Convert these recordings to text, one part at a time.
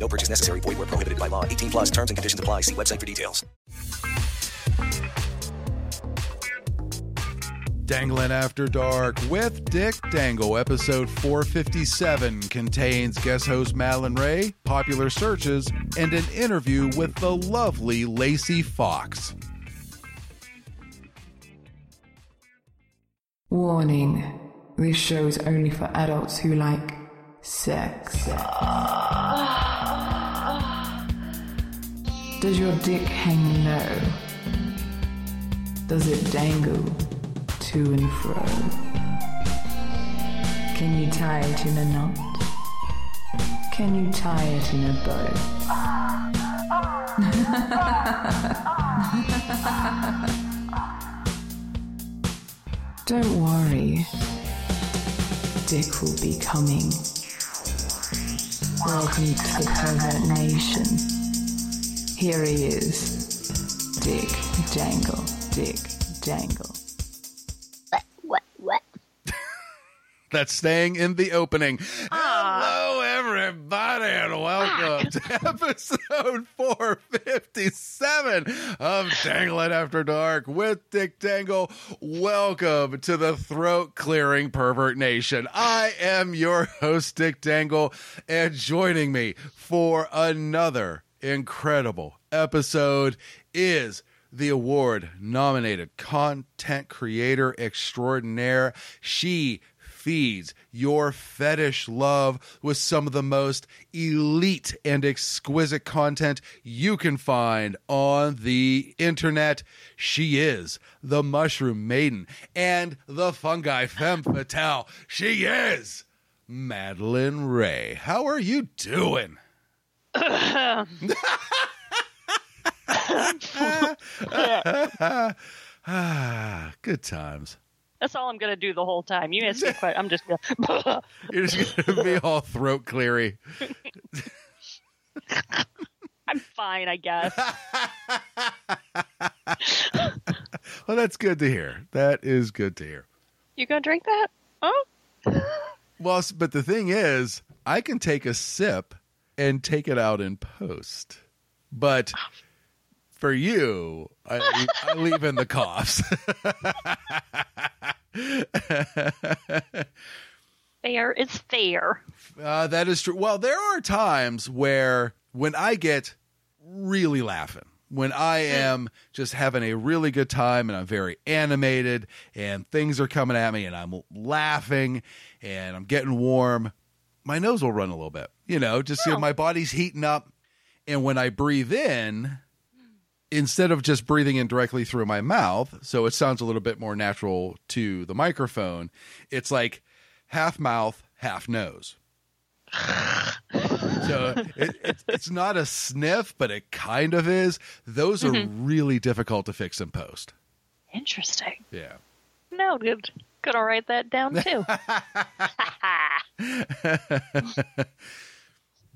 No purchase necessary. Void where prohibited by law. 18 plus terms and conditions apply. See website for details. Dangling After Dark with Dick Dangle, episode 457, contains guest host Madalynn Raye, popular searches, and an interview with the lovely Laci Foxx. Warning this show is only for adults who like sex. Does your dick hang low? Does it dangle to and fro? Can you tie it in a knot? Can you tie it in a bow? Don't worry. Dick will be coming. Welcome to the Pervert Nation. Here he is. Dick Dangle. Dick Dangle. That's staying in the opening. Hello, everybody, and welcome to episode 457 of Dangling After Dark with Dick Dangle. Welcome to the throat clearing pervert nation. I am your host, Dick Dangle, and joining me for another incredible episode is the award nominated content creator extraordinaire. She feeds your fetish love with some of the most elite and exquisite content you can find on the internet. She is the Mushroom Maiden and the Fungi Femme Fatale. She is Madalynn Raye. How are you doing? ah, good times. That's all I'm gonna do the whole time. You ask me a question, I'm just gonna. You're just gonna be all throat cleary. I'm fine, I guess. well, that's good to hear. That is good to hear. You gonna drink that? Oh, Well, but the thing is, I can take a sip and take it out in post. But for you, I I leave in the coughs. fair is fair. Uh, that is true. Well, there are times where when I get really laughing, when I am just having a really good time and I'm very animated and things are coming at me and I'm laughing and I'm getting warm, my nose will run a little bit. You know, just Oh. my body's heating up. And when I breathe in, instead of just breathing in directly through my mouth, so it sounds a little bit more natural to the microphone, it's like half mouth, half nose. so it, it's, it's not a sniff, but it kind of is. Those are mm-hmm. really difficult to fix in post. Interesting. Yeah. No, Noted. Gonna write that down too.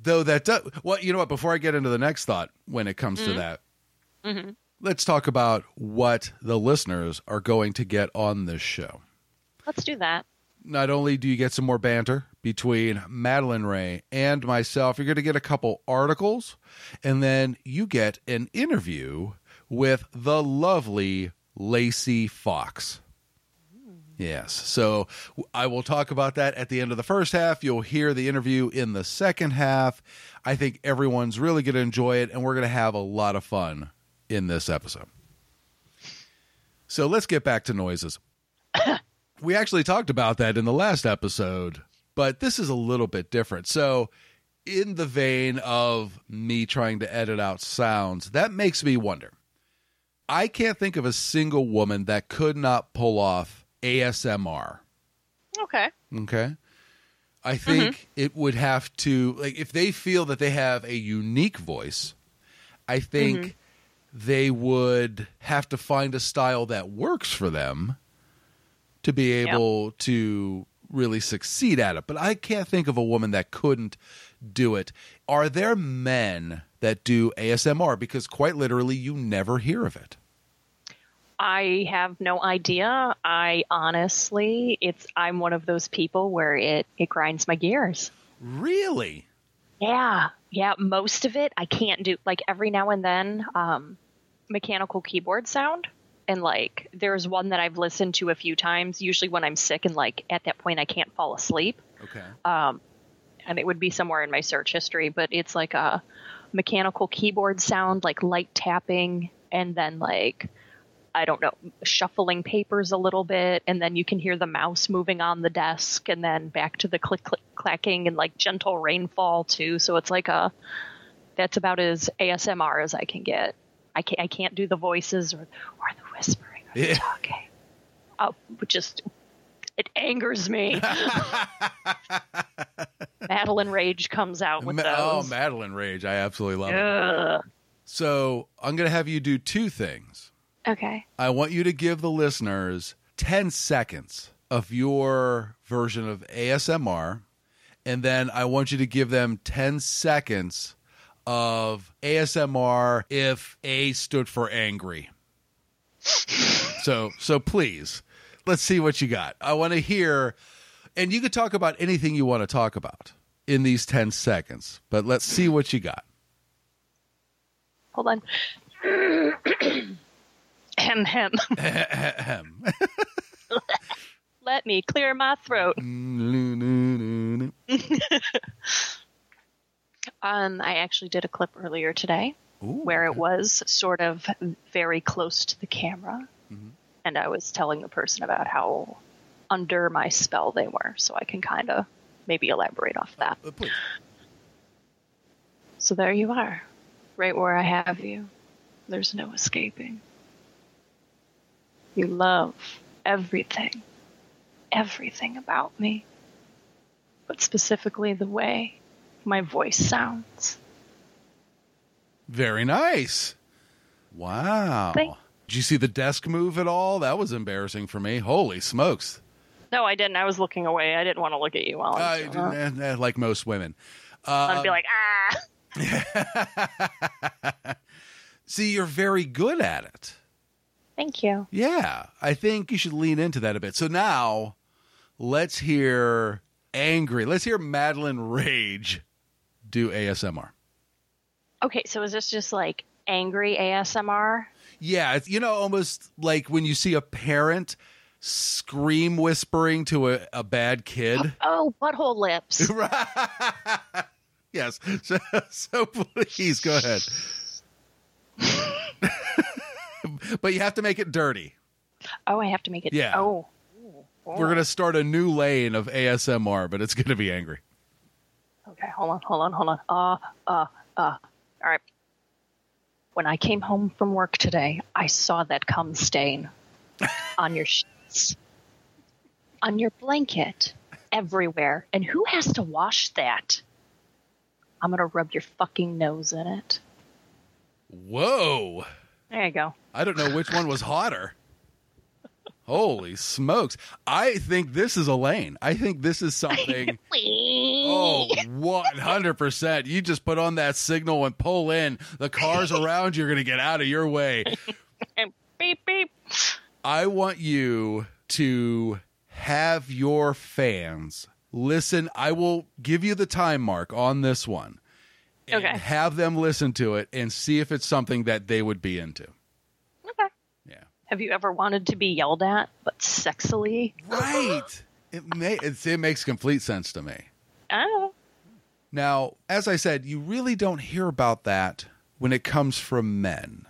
Though that does, well, you know what? Before I get into the next thought, when it comes to mm-hmm. that, Mm-hmm. let's talk about what the listeners are going to get on this show. Let's do that. not only do you get some more banter between Madalynn Raye and myself, you're going to get a couple articles, and then you get an interview with the lovely Laci Foxx. Mm-hmm. Yes. So I will talk about that at the end of the first half. You'll hear the interview in the second half. I think everyone's really going to enjoy it, and we're going to have a lot of fun in this episode. So let's get back to noises. we actually talked about that in the last episode, but this is a little bit different. So, in the vein of me trying to edit out sounds, that makes me wonder. I can't think of a single woman that could not pull off ASMR. Okay. Okay. I think mm-hmm. it would have to like if they feel that they have a unique voice, I think mm-hmm. They would have to find a style that works for them to be able to really succeed at it. But I can't think of a woman that couldn't do it. Are there men that do ASMR? Because quite literally, you never hear of it. I have no idea. I honestly, it's I'm one of those people where it it grinds my gears. Really? Yeah, yeah. Most of it I can't do. Like every now and then, um, mechanical keyboard sound, and like there's one that I've listened to a few times. Usually when I'm sick and like at that point I can't fall asleep. Okay. Um, and it would be somewhere in my search history, but it's like a mechanical keyboard sound, like light tapping, and then like I don't know, shuffling papers a little bit, and then you can hear the mouse moving on the desk, and then back to the click click clacking and like gentle rainfall too. So it's like a that's about as ASMR as I can get. I can't I can't do the voices or or the whispering or the talking. Oh, just it angers me. Madalynn Rage comes out with Ma- oh. Madalynn Rage. I absolutely love it. So I'm going to have you do two things. Okay. I want you to give the listeners 10 seconds of your version of ASMR, and then I want you to give them 10 seconds of ASMR if A stood for angry. so, so please, let's see what you got. I want to hear, and you could talk about anything you want to talk about in these 10 seconds, but let's see what you got. Hold on. Hem hem. Ahem. Let me clear my throat. Mm, Um, I actually did a clip earlier today Ooh, where it was sort of very close to the camera, Mhm. and I was telling the person about how under my spell they were, so I can kind of maybe elaborate off that. Uh. So there you are, right where I have you. There's no escaping. You love everything, everything about me, but specifically the way my voice sounds. Very nice. Wow. Thank- Did you see the desk move at all? That was embarrassing for me. Holy smokes. No, I didn't. I was looking away. I didn't want to look at you while I was doing that. eh, eh, like most women. Uh, I'd be like, ah. see, you're very good at it. Thank you. Yeah. I think you should lean into that a bit. So now let's hear angry. Let's hear Madalynn Rage do ASMR. Okay, so is this just like angry ASMR? Yeah, it's, you know, almost like when you see a parent scream whispering to a, a bad kid. Oh, butthole lips. yes. So, so please go ahead. but you have to make it dirty. Oh, I have to make it. Yeah. Oh. We're going to start a new lane of ASMR, but it's going to be angry. Okay, hold on, hold on, hold on. Uh, uh, uh. All right. When I came home from work today, I saw that cum stain on your sheets, on your blanket, everywhere. And who has to wash that? I'm gonna rub your fucking nose in it. Whoa. There you go. I don't know which one was hotter. Holy smokes. I think this is a lane. I think this is something. Oh, 100%. You just put on that signal and pull in. The cars around you are going to get out of your way. beep beep. I want you to have your fans listen. I will give you the time mark on this one. And Okay. have them listen to it and see if it's something that they would be into. Okay. Have you ever wanted to be yelled at, but sexily? Right. it, may, it's, it makes complete sense to me. I. Now, as I said, you really don't hear about that when it comes from men.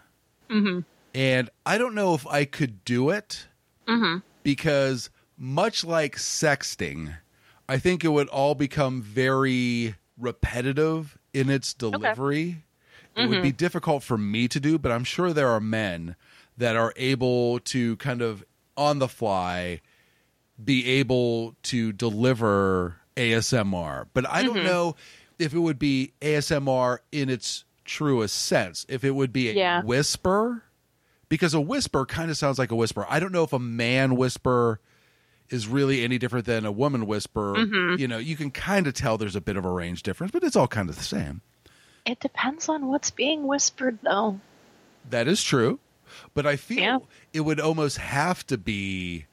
Mm-hmm. And I don't know if I could do it Mm-hmm. because, much like sexting, I think it would all become very repetitive in its delivery. It would be difficult for me to do, but I'm sure there are men that are able to kind of on the fly be able to deliver ASMR. But I don't know if it would be ASMR in its truest sense. If it would be a Yeah. whisper, because a whisper kind of sounds like a whisper. I don't know if a man whisper is really any different than a woman whisper. Mm-hmm. You know, you can kind of tell there's a bit of a range difference, but it's all kind of the same. It depends on what's being whispered, though. That is true. But I feel Yeah. it would almost have to be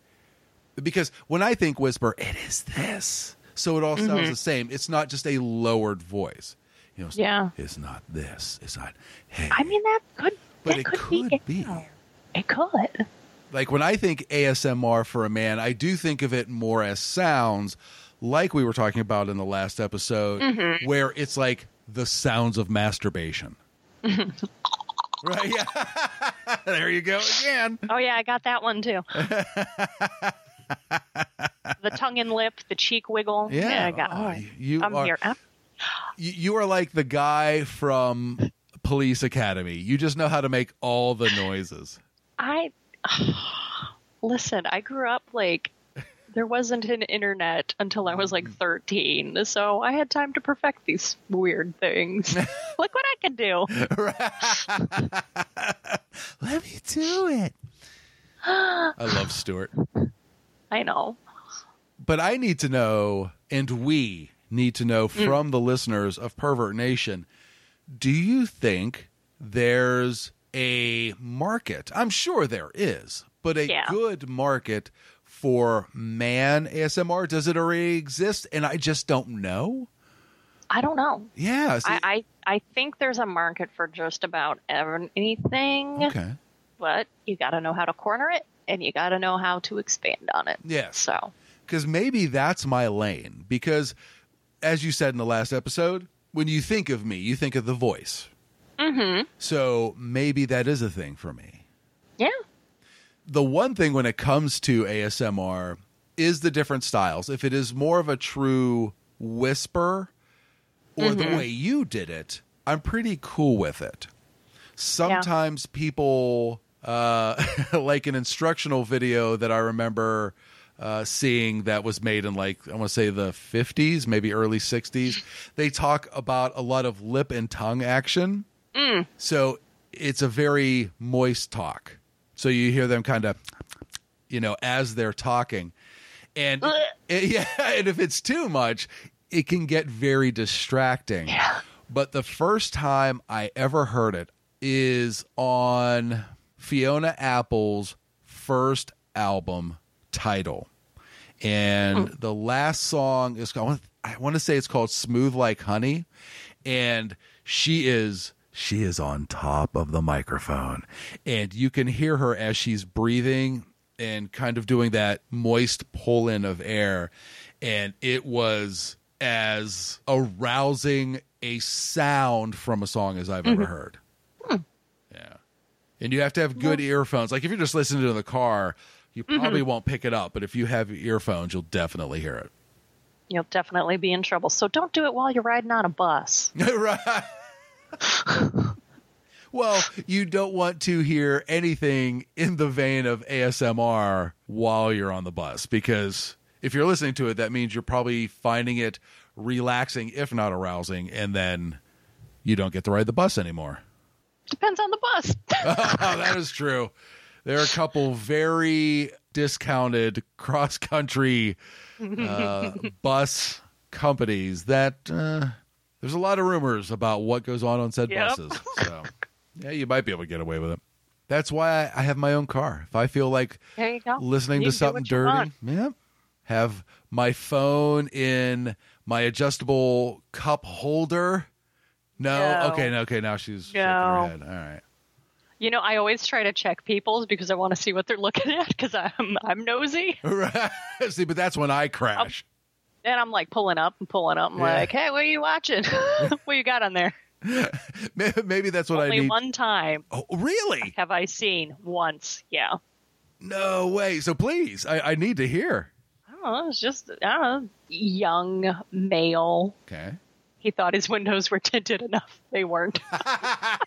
because when I think whisper, it is this. So it all sounds Mm-hmm. the same. It's not just a lowered voice. You know, it's, Yeah. it's not this. It's not hey. I mean, that could. But that it could, could be. be. It could. like when I think ASMR for a man, I do think of it more as sounds, like we were talking about in the last episode, Mm-hmm. where it's like the sounds of masturbation. right? Yeah. there you go again. Oh yeah, I got that one too. the tongue and lip, the cheek wiggle. Yeah. I got. Oh, you I'm are- here. I'm- you are like the guy from Police Academy. You just know how to make all the noises. I listen. I grew up like there wasn't an internet until I was like mm-hmm. 13, so I had time to perfect these weird things. Look what I can do. Let me do it. I love Stuart. I know. But I need to know, and we need to know mm. from the listeners of Pervert Nation do you think there's a market? I'm sure there is, but a Yeah. good market for man ASMR? Does it already exist? And I just don't know. I don't know. Yeah. see- I, I I think there's a market for just about anything, okay. but you got to know how to corner it, and you got to know how to expand on it. Yeah. So because maybe that's my lane. Because, as you said in the last episode, when you think of me, you think of the voice. Mm-hmm. So maybe that is a thing for me. yeah, The one thing when it comes to ASMR is the different styles. If it is more of a true whisper or the way you did it, I'm pretty cool with it. Sometimes people, uh, like an instructional video that I remember uh, seeing that was made in like, I want to say the 50s, maybe early 60s, they talk about a lot of lip and tongue action. So it's a very moist talk. So you hear them kind of, you know, as they're talking. And it- yeah, and if it's too much, it can get very distracting. But the first time I ever heard it is on Fiona Apple's first album Tidal. And hmm. the last song is I want to say it's called Smooth Like Honey and she is she is on top of the microphone and you can hear her as she's breathing and kind of doing that moist pull in of air and it was as arousing a sound from a song as I've ever mm-hmm. heard. Hmm. Yeah. And you have to have good earphones. Like if you're just listening to in the car, you mm-hmm. probably won't pick it up, but if you have earphones, you'll definitely hear it. you'll definitely be in trouble. So don't do it while you're riding on a bus. right. well, you don't want to hear anything in the vein of ASMR while you're on the bus because if you're listening to it, that means you're probably finding it relaxing, if not arousing, and then you don't get to ride the bus anymore. Depends on the bus. oh, that is true. There are a couple very discounted cross country uh, bus companies that uh, there's a lot of rumors about what goes on on said Yep. buses. So, yeah, you might be able to get away with it. That's why I, I have my own car. If I feel like There you go. listening You to something dirty, want. yeah, have my phone in my adjustable cup holder. No, No. okay, no, okay. Now she's shaking her head. All right. You know, I always try to check people's because I want to see what they're looking at because I'm I'm nosy Right. See, but that's when I crash. And I'm like pulling up and pulling up. I'm Yeah. like, hey, what are you watching? what you got on there? Maybe that's what I Only need. one time Oh, really? have I seen once. Yeah. No way. So please, I, I need to hear. I don't know. It's just I don't know. Young male. Okay. He thought his windows were tinted enough. They weren't. I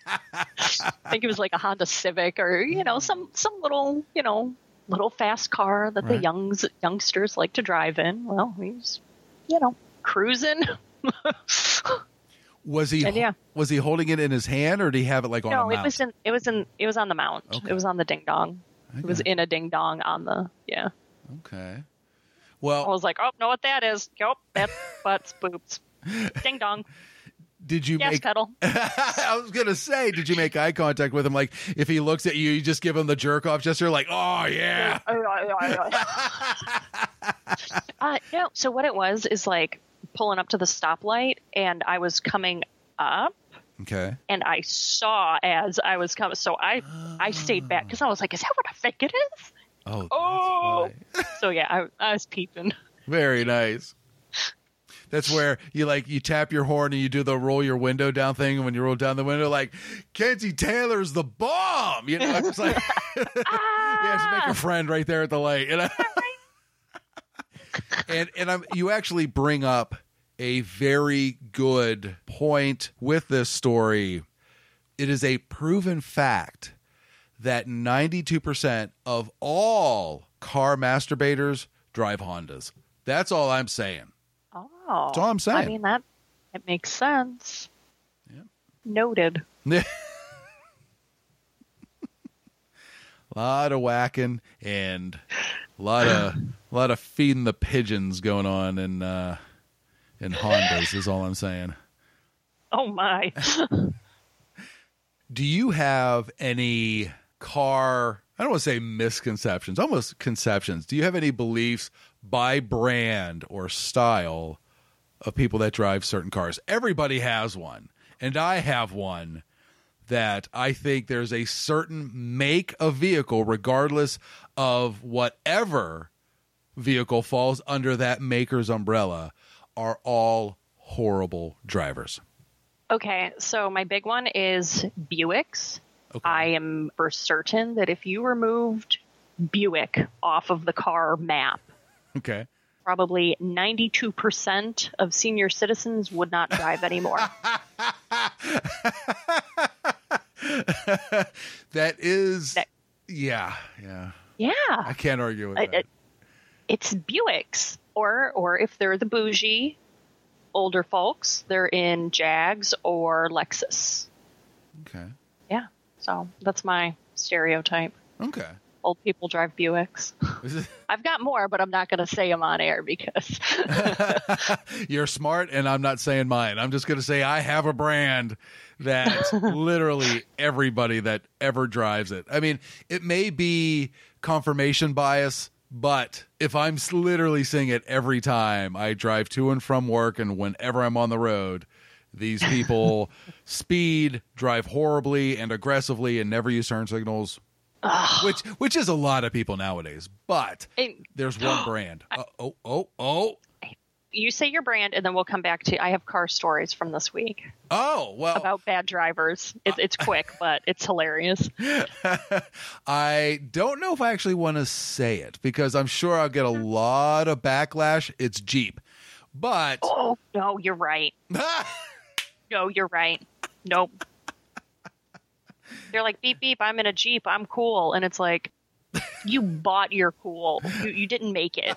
think it was like a Honda Civic or you know some some little you know little fast car that the youngs youngsters like to drive in. Well, he's you know cruising. Was he And yeah. was he holding it in his hand or did he have it like on no, it was in it was in it was on the mount. Okay. It was on the ding dong. It was in a ding dong on the yeah. okay. Well, I was like, oh, know what that is? Yup, that's butts, boobs, ding dong, did you gas make pedal. I was gonna say, did you make eye contact with him? Like, if he looks at you, you just give him the jerk off gesture, like, "Oh yeah." uh, no, so what it was is like pulling up to the stoplight, and I was coming up, Okay. and I saw as I was coming, so I I stayed back because I was like, is that what I think it is? Oh. Oh. So yeah, I, I was peeping. Very nice. That's where you like you tap your horn and you do the roll your window down thing. And when you roll down the window, like Kenzie Taylor's the bomb. You know, it's like yeah, just make a friend right there at the light. You know? and and I'm you actually bring up a very good point with this story. It is a proven fact that 92% of all car masturbators drive Hondas. That's all I'm saying. Oh, That's all I'm saying. I mean that it makes sense. Noted. A lot of whacking and a lot of a lot of feeding the pigeons going on in uh, in Hondas is all I'm saying. Oh my. Do you have any car? I don't want to say misconceptions, almost conceptions. Do you have any beliefs by brand or style of people that drive certain cars? Everybody has one, and I have one that I think there's a certain make of vehicle, regardless of whatever vehicle falls under that maker's umbrella, are all horrible drivers. Okay, so my big one is Buicks. Okay. I am for certain that if you removed Buick off of the car map, Okay. Probably 92% of senior citizens would not drive anymore. That is, That- yeah, yeah. yeah. I can't argue with I- that. it- it's Buicks, or or if they're the bougie older folks, they're in Jags or Lexus. okay, Yeah, so that's my stereotype. okay. Old people drive Buicks. I've got more, but I'm not going to say them on air because You're smart, and I'm not saying mine. I'm just going to say I have a brand that literally everybody that ever drives it. I mean, it may be confirmation bias, but if I'm literally seeing it every time I drive to and from work and whenever I'm on the road, these people speed, drive horribly and aggressively, and never use turn signals. Which, which is a lot of people nowadays, but there's one brand. Uh, oh, oh, oh, you say your brand, and then we'll come back to. I have car stories from this week oh. Well, about bad drivers. It, it's quick, but it's hilarious. I don't know if I actually want to say it because I'm sure I'll get a lot of backlash. It's Jeep. But Oh no, you're right. No, you're right. Nope. They're like beep beep. I'm in a jeep. I'm cool, and it's like you bought your cool. You, you didn't make it.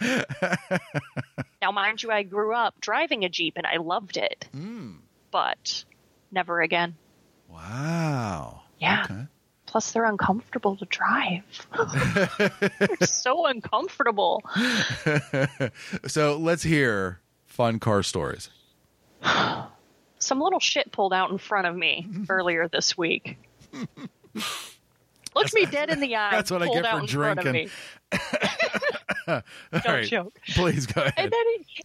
now, mind you, I grew up driving a jeep, and I loved it, hmm. but never again. wow. Yeah. Okay. Plus, they're uncomfortable to drive. they're so uncomfortable. so let's hear fun car stories. some little shit pulled out in front of me earlier this week. Looked me dead in the eye. that's what I pulled get out for in front of drinking. me. Don't right. joke. Please go ahead. And then he,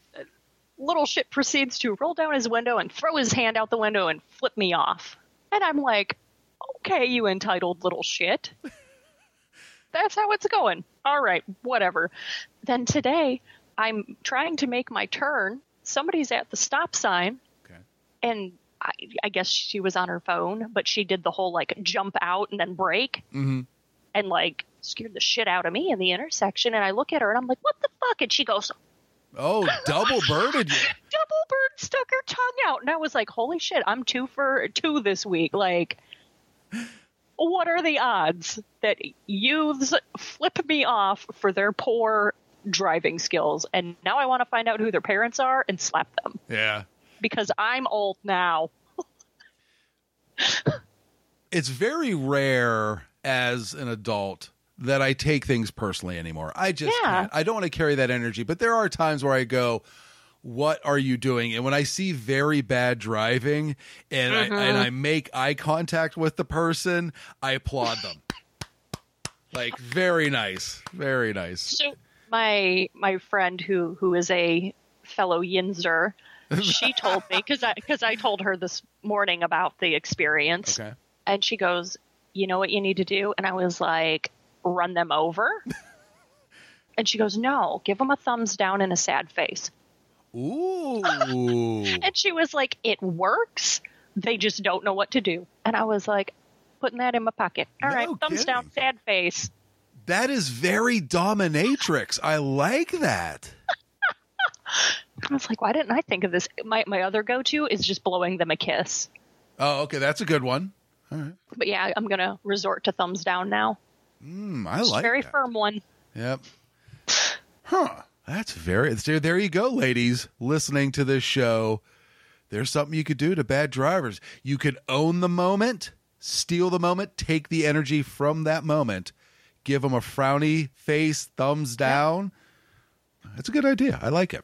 little shit proceeds to roll down his window and throw his hand out the window and flip me off. And I'm like, okay, you entitled little shit. That's how it's going. All right, whatever. Then today, I'm trying to make my turn. Somebody's at the stop sign. And I, I guess she was on her phone, but she did the whole like jump out and then break Mhm. and like scared the shit out of me in the intersection. And I look at her and I'm like, what the fuck? And she goes, Oh, double birded you. double bird stuck her tongue out. And I was like, holy shit, I'm two for two this week. Like, what are the odds that youths flip me off for their poor driving skills? And now I want to find out who their parents are and slap them. Yeah. Because I'm old now. it's very rare as an adult that I take things personally anymore. I just Yeah. can't. I don't want to carry that energy, but there are times where I go, "What are you doing?" And when I see very bad driving and I and mm-hmm. I make eye contact with the person, I applaud them. like very nice, very nice. So my my friend who who is a fellow Yinzer, she told me because I because I told her this morning about the experience, Okay. and she goes, "You know what you need to do?" And I was like, "Run them over." and she goes, "No, give them a thumbs down and a sad face." Ooh. And she was like, "It works. They just don't know what to do." And I was like, putting that in my pocket. All No right, thumbs down, sad face. that is very dominatrix. I like that. I was like, why didn't I think of this? My my other go to is just blowing them a kiss. Oh, okay, that's a good one. But yeah, I'm gonna resort to thumbs down now. Mm, I Just like very that. firm one. Yep. Huh. That's very. There, there you go, ladies, listening to this show. There's something you could do to bad drivers. You could own the moment, steal the moment, take the energy from that moment, give them a frowny face, thumbs down. That's a good idea. I like it.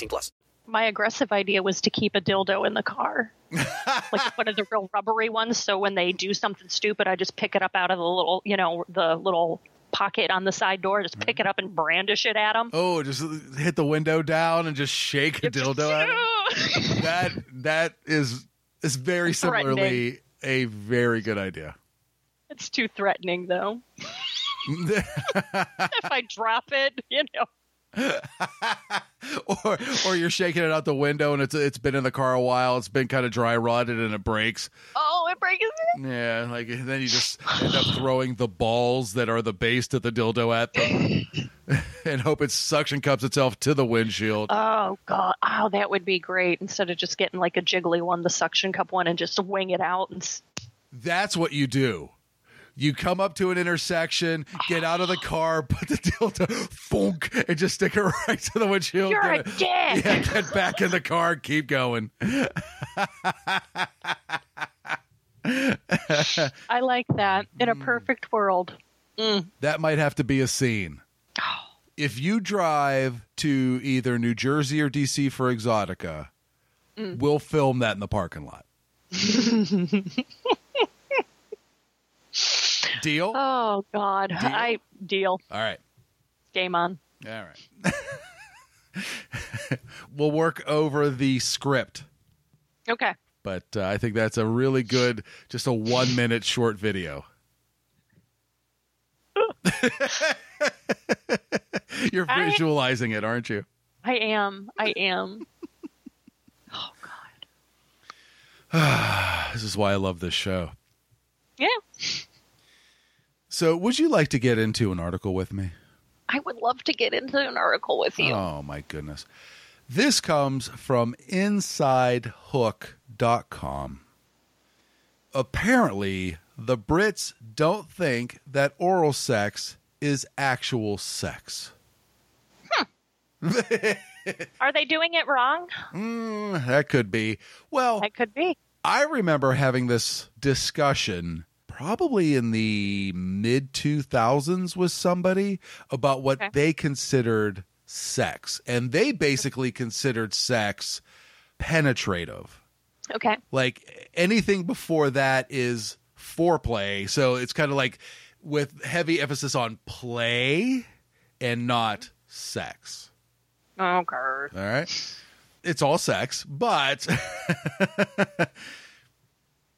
plus. My aggressive idea was to keep a dildo in the car, like one of the real rubbery ones. So when they do something stupid, I just pick it up out of the little, you know, the little pocket on the side door. Just pick it up and brandish it at them. Oh, just hit the window down and just shake a dildo at it. That that is is very similarly a very good idea. It's too threatening, though. if I drop it, you know. or or you're shaking it out the window and it's it's been in the car a while. It's been kind of dry rotted and it breaks. Oh, it breaks. Yeah, like then you just end up throwing the balls that are the base to the dildo at them, and hope it suction cups itself to the windshield. Oh god! Oh, that would be great. Instead of just getting like a jiggly one, the suction cup one, and just wing it out. And That's what you do. You come up to an intersection, get out of the car, put the dildo, funk, and just stick it right to the windshield. You're Get a dick. Yeah, get back in the car, keep going. I like that. In a perfect world, Mm. That might have to be a scene. If you drive to either New Jersey or DC for Exxxotica, Mm. we'll film that in the parking lot. Deal? oh god, I deal. All right. Game on. All right. we'll work over the script, Okay. but uh, I think that's a really good, just a one minute short video. You're I- visualizing it, aren't you? I am. I am. Oh God. this is why I love this show. Yeah. So, would you like to get into an article with me? I would love to get into an article with you. Oh, my goodness. This comes from InsideHook.com. Apparently, the Brits don't think that oral sex is actual sex. Are they doing it wrong? Mm, that could be. Well, That could be. I remember having this discussion probably in the mid 2000s with somebody about what Okay. they considered sex. And they basically considered sex penetrative. Okay. Like anything before that is foreplay. So it's kind of like with heavy emphasis on play and not sex. Okay. All right. It's all sex, but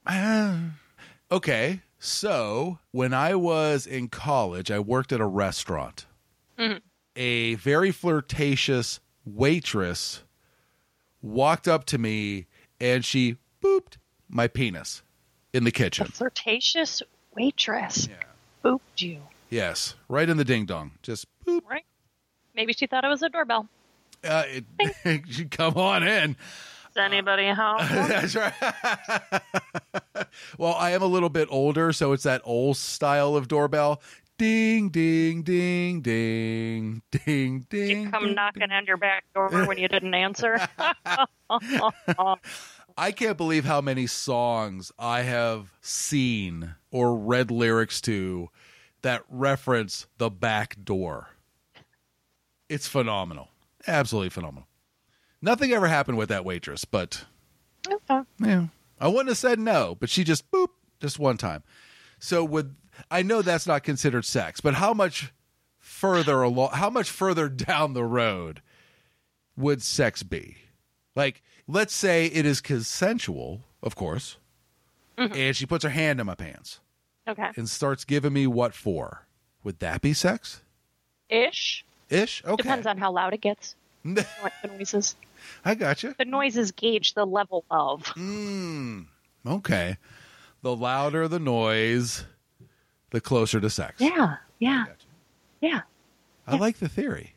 Uh, okay. So when I was in college, I worked at a restaurant. Mhm. A very flirtatious waitress walked up to me and she booped my penis in the kitchen. A Flirtatious waitress. Booped you. Yes, right in the ding dong. Just boop. Right. Maybe she thought it was a doorbell. Uh, it, come on in. Is anybody home? That's right. well, I am a little bit older, so it's that old style of doorbell. Ding, ding, ding, ding, ding, ding. Come knocking on your back door when you didn't answer. I can't believe how many songs I have seen or read lyrics to that reference the back door. It's phenomenal. Absolutely phenomenal. Nothing ever happened with that waitress, but okay. yeah. I wouldn't have said no, but she just boop just one time. So would I know that's not considered sex, but how much further along how much further down the road would sex be? Like let's say it is consensual, of course. Mm-hmm. And she puts her hand in my pants Okay. and starts giving me what for. Would that be sex? Ish. Ish? Okay. Depends on how loud it gets. what noises. I got you. The noises gauge the level of. Mm, okay. The louder the noise, the closer to sex. Yeah. Yeah. Yeah. I like the theory.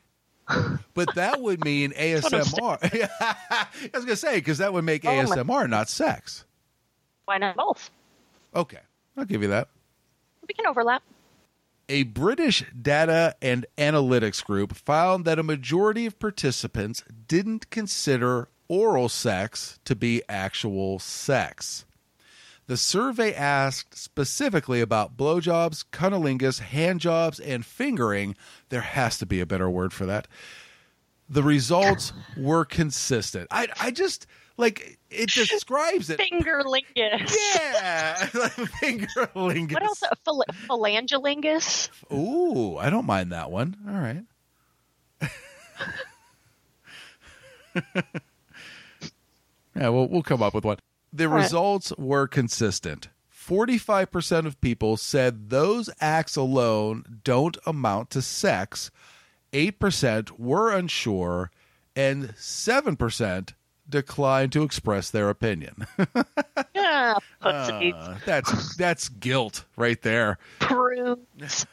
But that would mean ASMR. I was going to say, because that would make Oh, ASMR not sex. Why not both? Okay. I'll give you that. We can overlap. A British data and analytics group found that a majority of participants didn't consider oral sex to be actual sex. The survey asked specifically about blowjobs, cunnilingus, handjobs, and fingering. There has to be a better word for that. The results were consistent. I, I just like it describes it. Fingerlingus. Yeah, fingerlingus. What else? A phil- phalangelingus? Ooh, I don't mind that one. All right. yeah, we'll we'll come up with one. The All right. results were consistent. 45% of people said those acts alone don't amount to sex. 8% were unsure and 7% declined to express their opinion. Yeah. Uh, that's that's guilt right there. Prudes.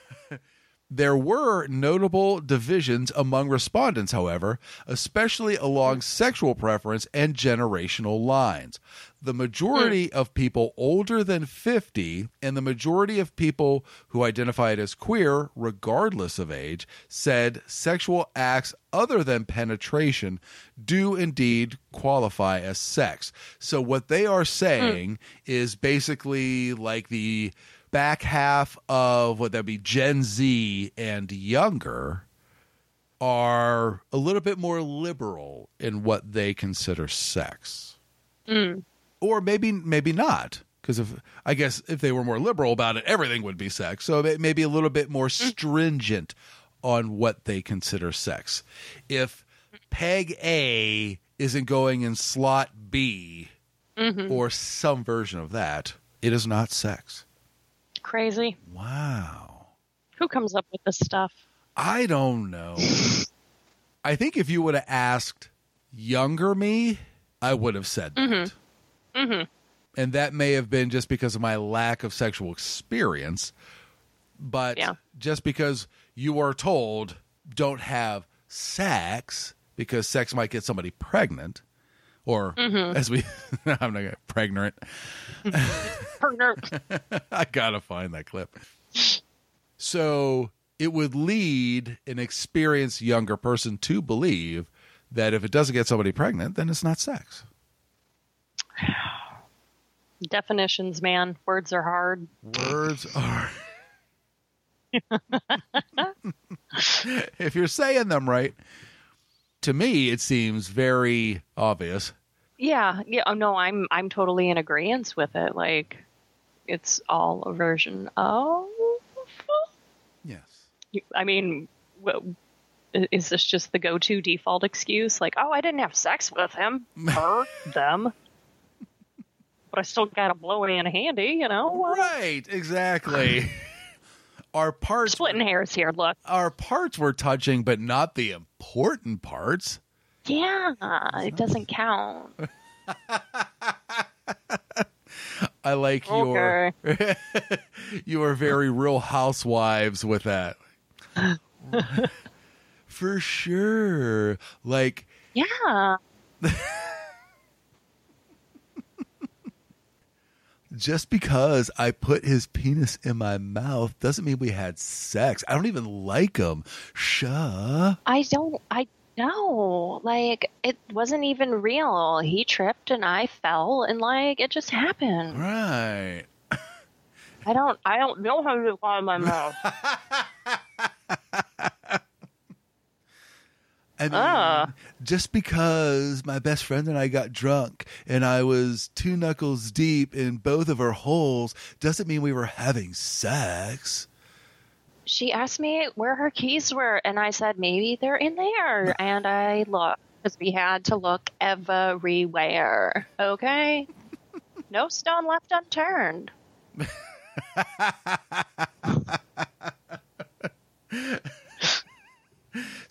There were notable divisions among respondents, however, especially along sexual preference and generational lines. The majority hmm. of people older than 50 and the majority of people who identified as queer, regardless of age, said sexual acts other than penetration do indeed qualify as sex. So, what they are hmm. saying is basically like the back half of what that would be Gen Z and younger are a little bit more liberal in what they consider sex. Mm. Or maybe maybe not because if I guess if they were more liberal about it everything would be sex. So maybe a little bit more stringent on what they consider sex. If peg A isn't going in slot B Mhm. or some version of that, it is not sex. Crazy. Wow. Who comes up with this stuff? I don't know. I think if you would have asked younger me, I would have said that. Mm-hmm. Mm-hmm. And that may have been just because of my lack of sexual experience. But Yeah. just because you are told don't have sex because sex might get somebody pregnant, or Mhm. as we, I'm not pregnant. I gotta find that clip. So it would lead an experienced younger person to believe that if it doesn't get somebody pregnant, then it's not sex. Definitions, man. Words are hard. Words are. if you're saying them right, to me, it seems very obvious. Yeah, yeah. Oh no, I'm I'm totally in agreement with it. Like, it's all a version of. Yes. You- I mean, w- is this just the go-to default excuse? Like, oh, I didn't have sex with him or them, but I still got a blowy and a handy. You know, Right, exactly. our parts splitting hairs here. Look, our parts were touching, but not the important parts. Yeah, it doesn't count. I like your you are very real housewives with that. For sure. Like Yeah. just because I put his penis in my mouth doesn't mean we had sex. I don't even like him. Shuh. I don't. I know. Like it wasn't even real. He tripped and I fell, and like it just happened. Right. I don't. I don't know how to find my mouth. I mean, Ah. just because my best friend and I got drunk and I was two knuckles deep in both of our holes doesn't mean we were having sex. She asked me where her keys were, and I said maybe they're in there. And I looked because we had to look everywhere. Okay. No stone left unturned.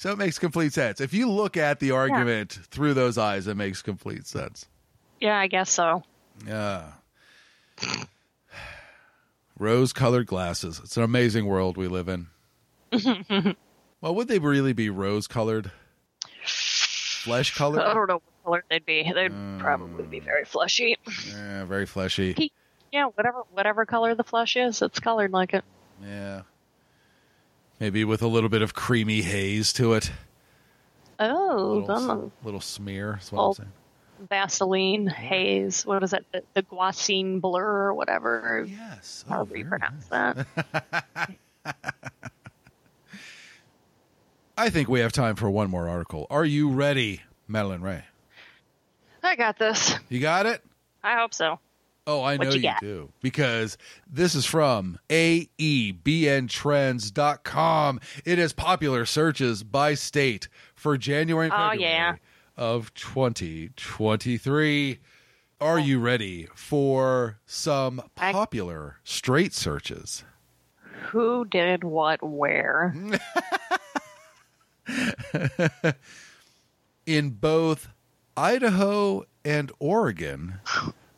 So it makes complete sense. If you look at the argument through those eyes, it makes complete sense. Yeah, I guess so. Yeah. Rose colored glasses. It's an amazing world we live in. well, would they really be rose colored? Flesh colored? I don't know what color they'd be. They'd uh, probably be very fleshy. Yeah, very fleshy. Yeah, whatever whatever color the flesh is, it's colored like it. Yeah. Maybe with a little bit of creamy haze to it. Oh, little, then mm. little smear. That's what. I'm saying. Vaseline, haze. What is it? The, the Gaussian blur or whatever. Yes. Oh, However you pronounce that. I think we have time for one more article. Are you ready, Madalynn Raye? I got this. You got it? I hope so. Oh, I What know you you, do. Because this is from AEBNtrends.com. It is popular searches by state for January and Oh, yeah. Of 2023. Are you ready for some popular straight searches? Who did what where? In both Idaho and Oregon,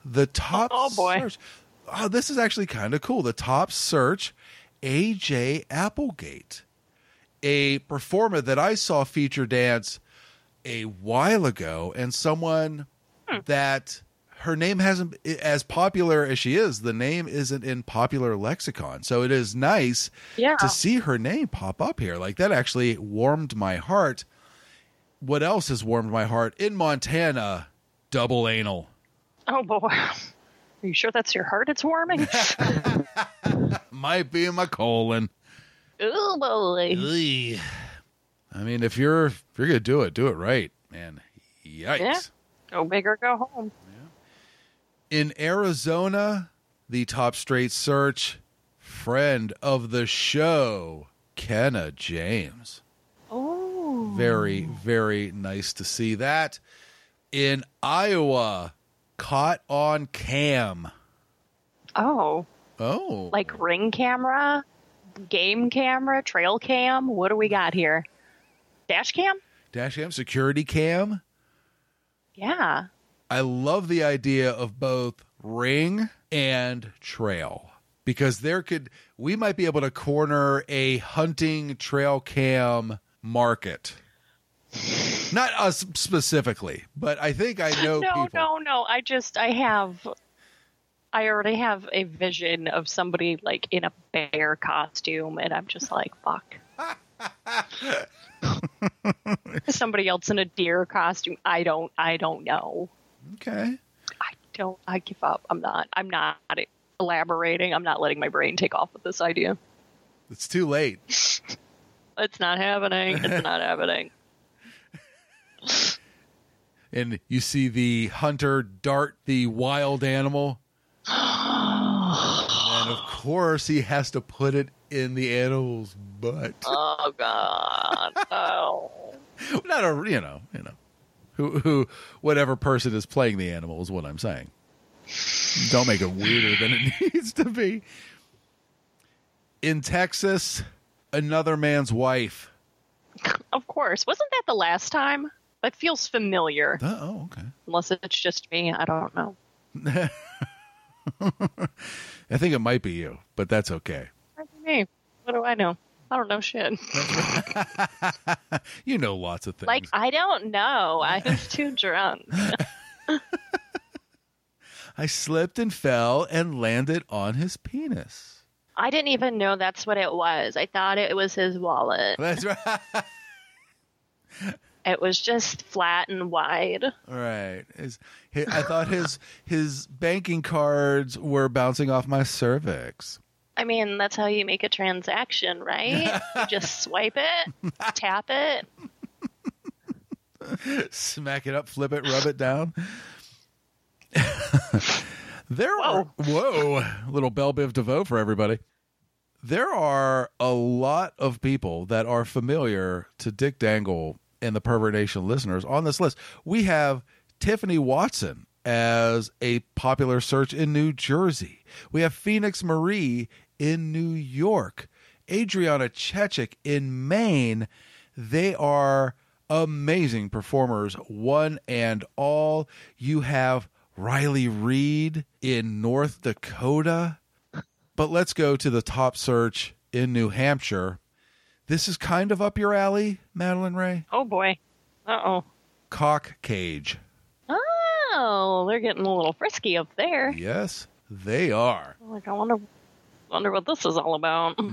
the top Oh, boy. search. Oh, this is actually kind of cool. The top search, AJ Applegate, a performer that I saw feature dance a while ago, and someone Hmm. that her name hasn't as popular as she is. The name isn't in popular lexicon, so it is nice Yeah. to see her name pop up here. Like that actually warmed my heart. What else has warmed my heart in Montana? Double anal. Oh boy. Are you sure that's your heart it's warming? Might be in my colon. oh boy. I mean, if you're if you're gonna do it, do it right, man. Yikes. Yeah. Go big or go home. In Arizona, the top straight search, friend of the show, Kenna James. Oh. Very, very nice to see that. In Iowa, caught on cam. Oh. Oh. Like ring camera, game camera, trail cam. What do we got here? Dash cam? Dash cam, security cam. Yeah. I love the idea of both ring and trail because there could we might be able to corner a hunting trail cam market. Not us specifically, but I think I know no, people. no, no. I just I have I already have a vision of somebody like in a bear costume and I'm just like, fuck. somebody else in a deer costume. I don't I don't know. Okay. I don't I give up. I'm not I'm not elaborating. I'm not letting my brain take off with this idea. It's too late. It's not happening. It's not happening. and you see the hunter dart the wild animal. and of course, he has to put it in the animal's butt. Oh God! Oh, Not a you know you know who who whatever person is playing the animal is what I'm saying. Don't make it weirder than it needs to be. In Texas, another man's wife. of course. Wasn't that the last time? That feels familiar. Uh, oh, okay. Unless it's just me, I don't know. I think it might be you, but that's okay. Might be me. What do I know? I don't know shit. You know lots of things. like I don't know. I was too drunk. I slipped and fell and landed on his penis. I didn't even know that's what it was. I thought it was his wallet. That's right. It was just flat and wide. Right. His, hi I thought his his banking cards were bouncing off my cervix. I mean, that's how you make a transaction, right? you just swipe it, tap it. Smack it up, flip it, rub it down. there are whoa, little bell Biv DeVoe for everybody. There are a lot of people that are familiar to Dick Dangle and the Pervert Nation listeners on this list. We have Tiffany Watson as a popular search in New Jersey. We have Phoenix Marie in New York. Adriana Chechik in Maine. They are amazing performers, one and all. You have Riley Reid in North Dakota. But let's go to the top search in New Hampshire. This is kind of up your alley, Madalynn Raye. Oh boy. Uh oh. Cock cage. Oh, they're getting a little frisky up there. Yes, they are. Like I wonder, wonder what this is all about.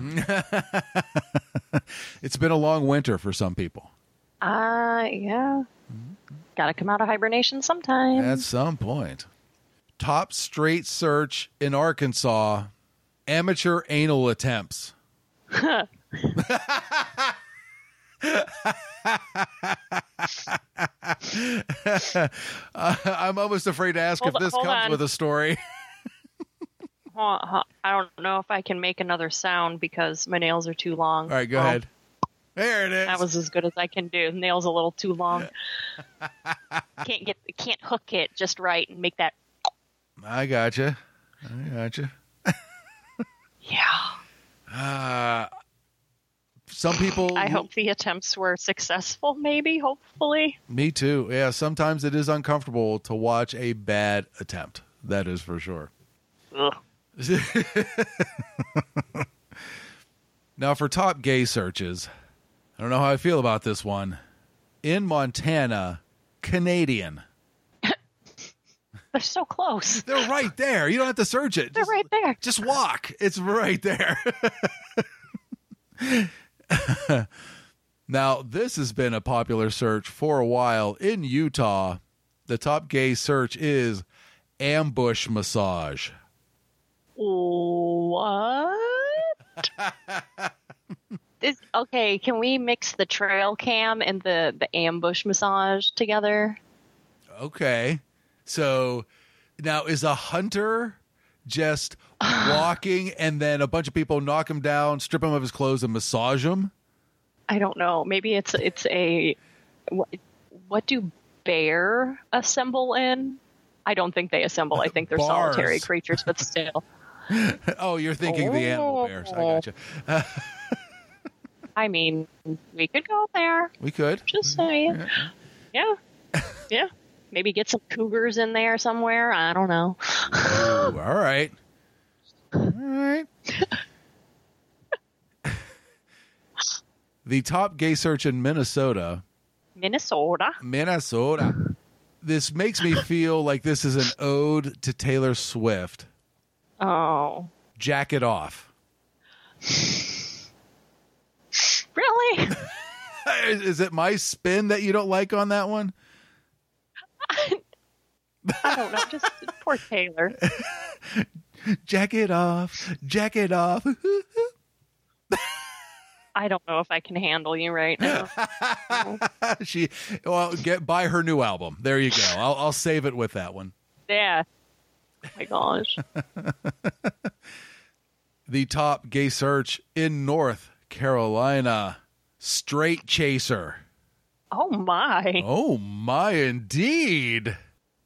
It's been a long winter for some people. Uh, yeah. Got to come out of hibernation sometime. At some point. Top straight search in Arkansas amateur anal attempts. Uh, I'm almost afraid to ask Hold- if this hold comes on. with a story. I don't know if I can make another sound because my nails are too long. All right, go Oh, ahead. There it is. That was as good as I can do. Nails a little too long. can't get can't hook it just right and make that. I gotcha. I gotcha. Yeah. Uh, some people. I hope the attempts were successful. Maybe, hopefully. Me too. Yeah, sometimes it is uncomfortable to watch a bad attempt. That is for sure. Ugh. now, for top gay searches, I don't know how I feel about this one. In Montana, Canadian. They're so close. They're right there. You don't have to search it. They're right there. Just walk. It's right there. now, this has been a popular search for a while in Utah. The top gay search is ambush massage. What? Is, okay, can we mix the trail cam and the, the ambush massage together? Okay. So now is a hunter just walking and then a bunch of people knock him down, strip him of his clothes, and massage him? I don't know. Maybe it's it's a what, what do bear assemble in? I don't think they assemble. I uh, think they're Bars. solitary creatures, but still. oh, you're thinking the animal bears. I got gotcha. I mean, we could go there. We could. Just mm-hmm. saying. Yeah. Yeah. Maybe get some cougars in there somewhere. I don't know. All right. All right. the top gay search in Minnesota. Minnesota. Minnesota. This makes me feel like this is an ode to Taylor Swift. Oh. Jack it off. Really? Is it my spin that you don't like on that one? I don't know. Just poor Taylor. Jack it off. Jack it off. I don't know if I can handle you right now. she well get buy her new album. There you go. I'll I'll save it with that one. yeah. Oh my gosh. The top gay search in North Carolina. Straight Chaser. Oh my. Oh my indeed.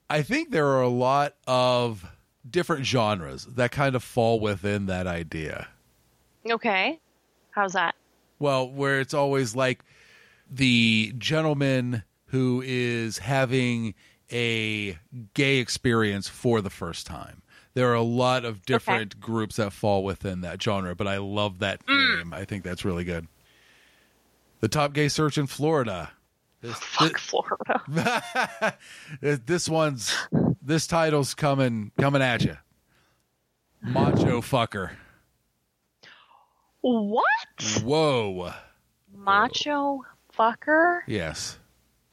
I think there are a lot of different genres that kind of fall within that idea. Okay. How's that? Well, where it's always like the gentleman who is having a gay experience for the first time. There are a lot of different groups that fall within that genre, but I love that mm. name. I think that's really good. The top gay search in Florida. Oh, this, Fuck Florida. this, this one's this title's coming coming at you. Macho fucker. What? Whoa. Macho fucker? Yes.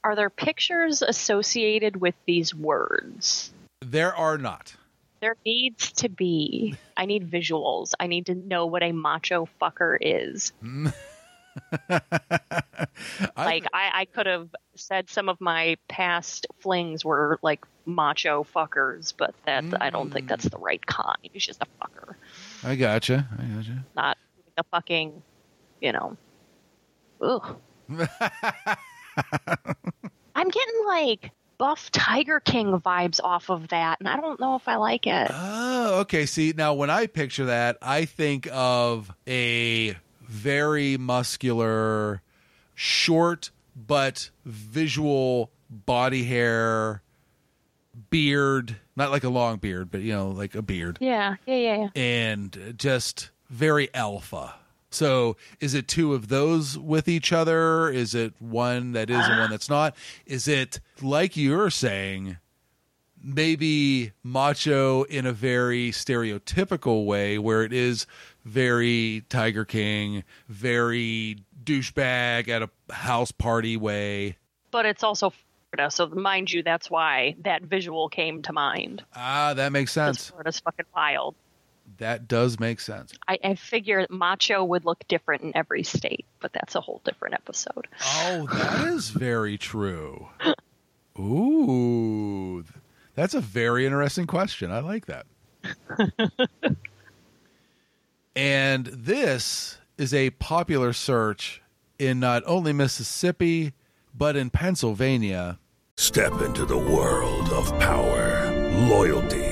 Are there pictures associated with these words? There are not. There needs to be. I need visuals. I need to know what a macho fucker is. like I, I could have said some of my past flings were like macho fuckers, but that I don't think that's the right kind. He's just a fucker, I gotcha. I gotcha. not a fucking, you know. Ugh. I'm getting like buff Tiger King vibes off of that, and I don't know if I like it. Oh, okay. See, now when I picture that, I think of a very muscular, short but visual body hair, beard, not like a long beard, but you know, like a beard, Yeah, yeah, yeah, yeah. and just very alpha. So, is it two of those with each other? Is it one that is and one that's not? Is it like you're saying, maybe macho in a very stereotypical way where it is very Tiger King, very douchebag at a house party way. But it's also Florida, so mind you, that's why that visual came to mind. Ah, that makes sense. Florida's fucking wild. That does make sense. I, I figure macho would look different in every state, but that's a whole different episode. Oh, that is very true. Ooh, that's a very interesting question. I like that. and this is a popular search in not only Mississippi, but in Pennsylvania. Step into the world of power, loyalty,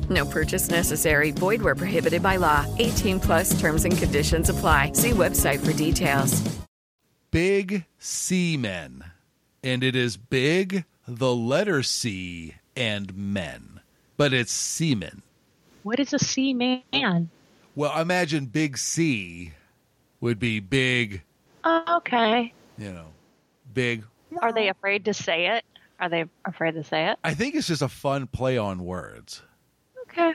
No purchase necessary. Void where prohibited by law. 18 plus terms and conditions apply. See website for details. Big seamen. And it is big, the letter C, and men. But it's seamen. What is a sea man? Well, imagine Big C would be big, Oh, okay. you know, big. Are they afraid to say it? Are they afraid to say it? I think it's just a fun play on words. Okay.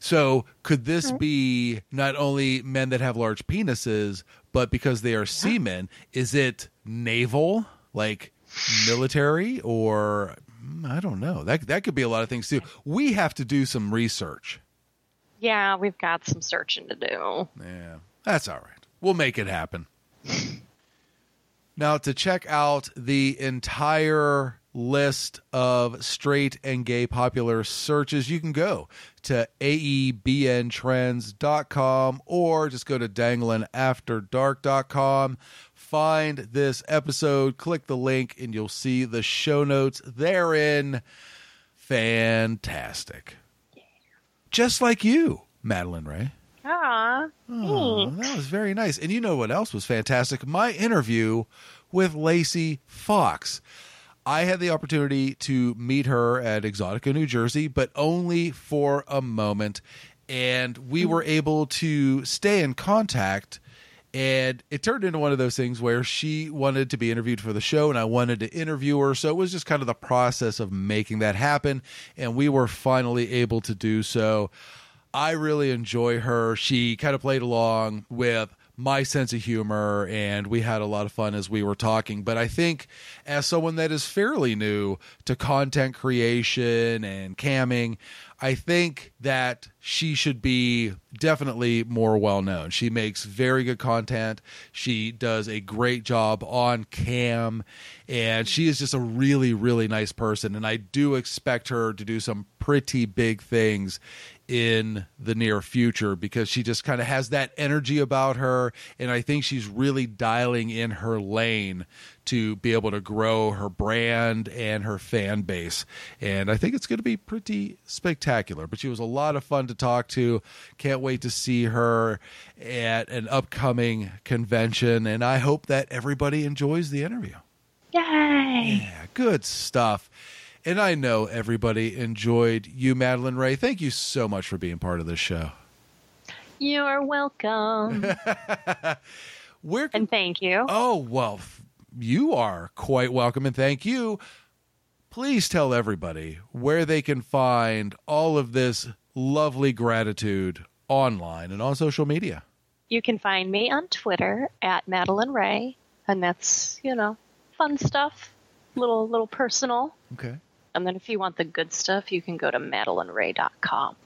So, could this be not only men that have large penises, but because they are seamen, is it naval, like military, or mm, I don't know. That that could be a lot of things too. We have to do some research. Yeah, we've got some searching to do. Yeah, that's all right. We'll make it happen. now, to check out the entire list of straight and gay popular searches, you can go to aebntrends.com or just go to danglinafterdark.com. Find this episode, click the link, and you'll see the show notes therein. fantastic. Just like you, Madalynn Raye. Ah, Oh, that was very nice. And you know what else was fantastic? My interview with Laci Foxx. I had the opportunity to meet her at Exxxotica, New Jersey, but only for a moment. And we were able to stay in contact. And it turned into one of those things where she wanted to be interviewed for the show, and I wanted to interview her. So it was just kind of the process of making that happen. And we were finally able to do so. I really enjoy her. She kind of played along with my sense of humor, and we had a lot of fun as we were talking. But I think, as someone that is fairly new to content creation and camming, I think that she should be definitely more well known. She makes very good content. She does a great job on cam, and she is just a really, really nice person. And I do expect her to do some pretty big things in the near future because she just kind of has that energy about her. And I think she's really dialing in her lane to be able to grow her brand and her fan base. And I think it's going to be pretty spectacular. But she was a lot of fun to talk to. Can't wait to see her at an upcoming convention. And I hope that everybody enjoys the interview. Yay! Yeah, good stuff. And I know everybody enjoyed you, Madalynn Raye. Thank you so much for being part of this show. You're welcome. Where and thank you. Oh, well, you are quite welcome and thank you. Please tell everybody where they can find all of this lovely gratitude online and on social media. You can find me on Twitter at Madalynn Raye, and that's you know fun stuff, little little personal. Okay. And then if you want the good stuff, you can go to madalynnraye.com,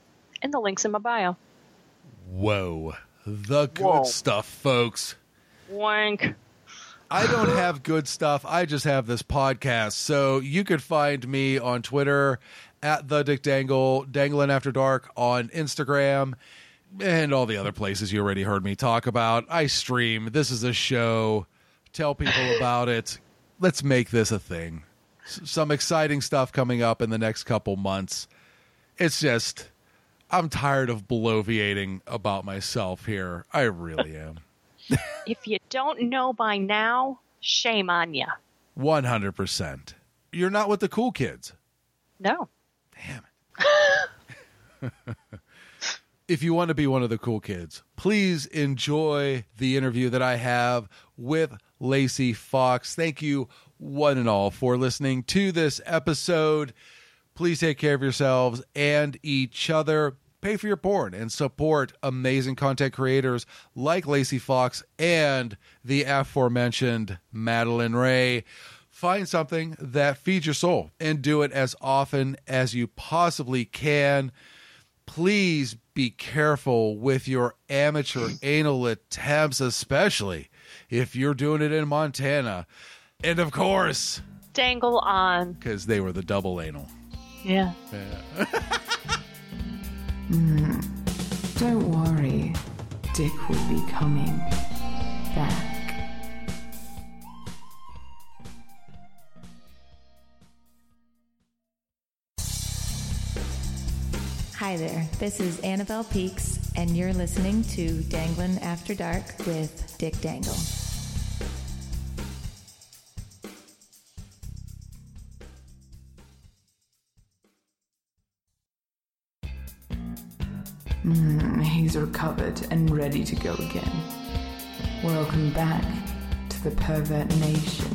and the link's in my bio. Whoa. The good Whoa. stuff, folks. Wank. I don't have good stuff. I just have this podcast. So you could find me on Twitter at the Dick Dangle, Dangling After Dark on Instagram, and all the other places you already heard me talk about. I stream. This is a show. Tell people about it. Let's make this a thing. Some exciting stuff coming up in the next couple months. It's just, I'm tired of bloviating about myself here. I really am. If you don't know by now, shame on you. 100%. You're not with the cool kids. No. Damn it. if you want to be one of the cool kids, please enjoy the interview that I have with Laci Foxx. Thank you, one and all, for listening to this episode. Please take care of yourselves and each other. Pay for your porn and support amazing content creators like Laci Foxx and the aforementioned Madalynn Raye. Find something that feeds your soul and do it as often as you possibly can please be careful with your amateur anal attempts, especially if you're doing it in Montana. And of course, Dangle on. because they were the double anal. Yeah. Hmm. Don't worry, Dick will be coming back. Hi there, this is Annabelle Peaks, and you're listening to Danglin' After Dark with Dick Dangle. Hmm, he's recovered and ready to go again. Welcome back to the Pervert Nation.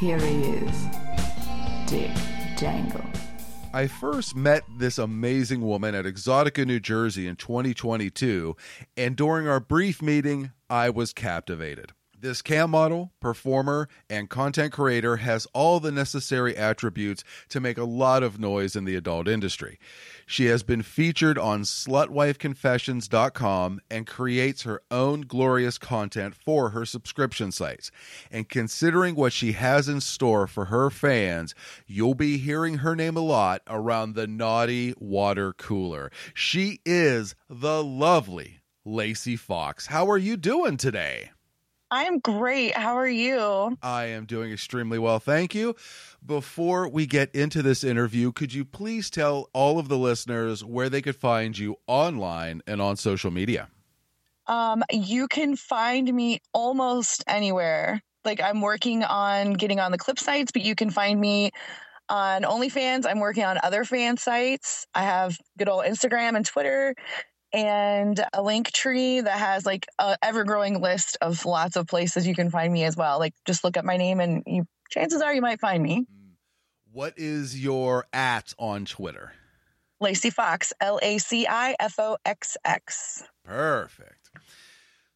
Here he is, Dick Dangle. I first met this amazing woman at Exxxotica, New Jersey in 2022, and during our brief meeting, I was captivated. This cam model, performer, and content creator has all the necessary attributes to make a lot of noise in the adult industry. She has been featured on slutwifeconfessions.com and creates her own glorious content for her subscription sites. And considering what she has in store for her fans, you'll be hearing her name a lot around the naughty water cooler. She is the lovely Laci Foxx. How are you doing today? I'm great. How are you? I am doing extremely well. Thank you. Before we get into this interview, could you please tell all of the listeners where they could find you online and on social media? Um, you can find me almost anywhere. Like I'm working on getting on the clip sites, but you can find me on OnlyFans. I'm working on other fan sites. I have good old Instagram and Twitter and a link tree that has like a ever growing list of lots of places you can find me as well. Like just look up my name and you chances are you might find me. Mm. What is your at on Twitter? Laci Foxx, L A C I F O X X. Perfect.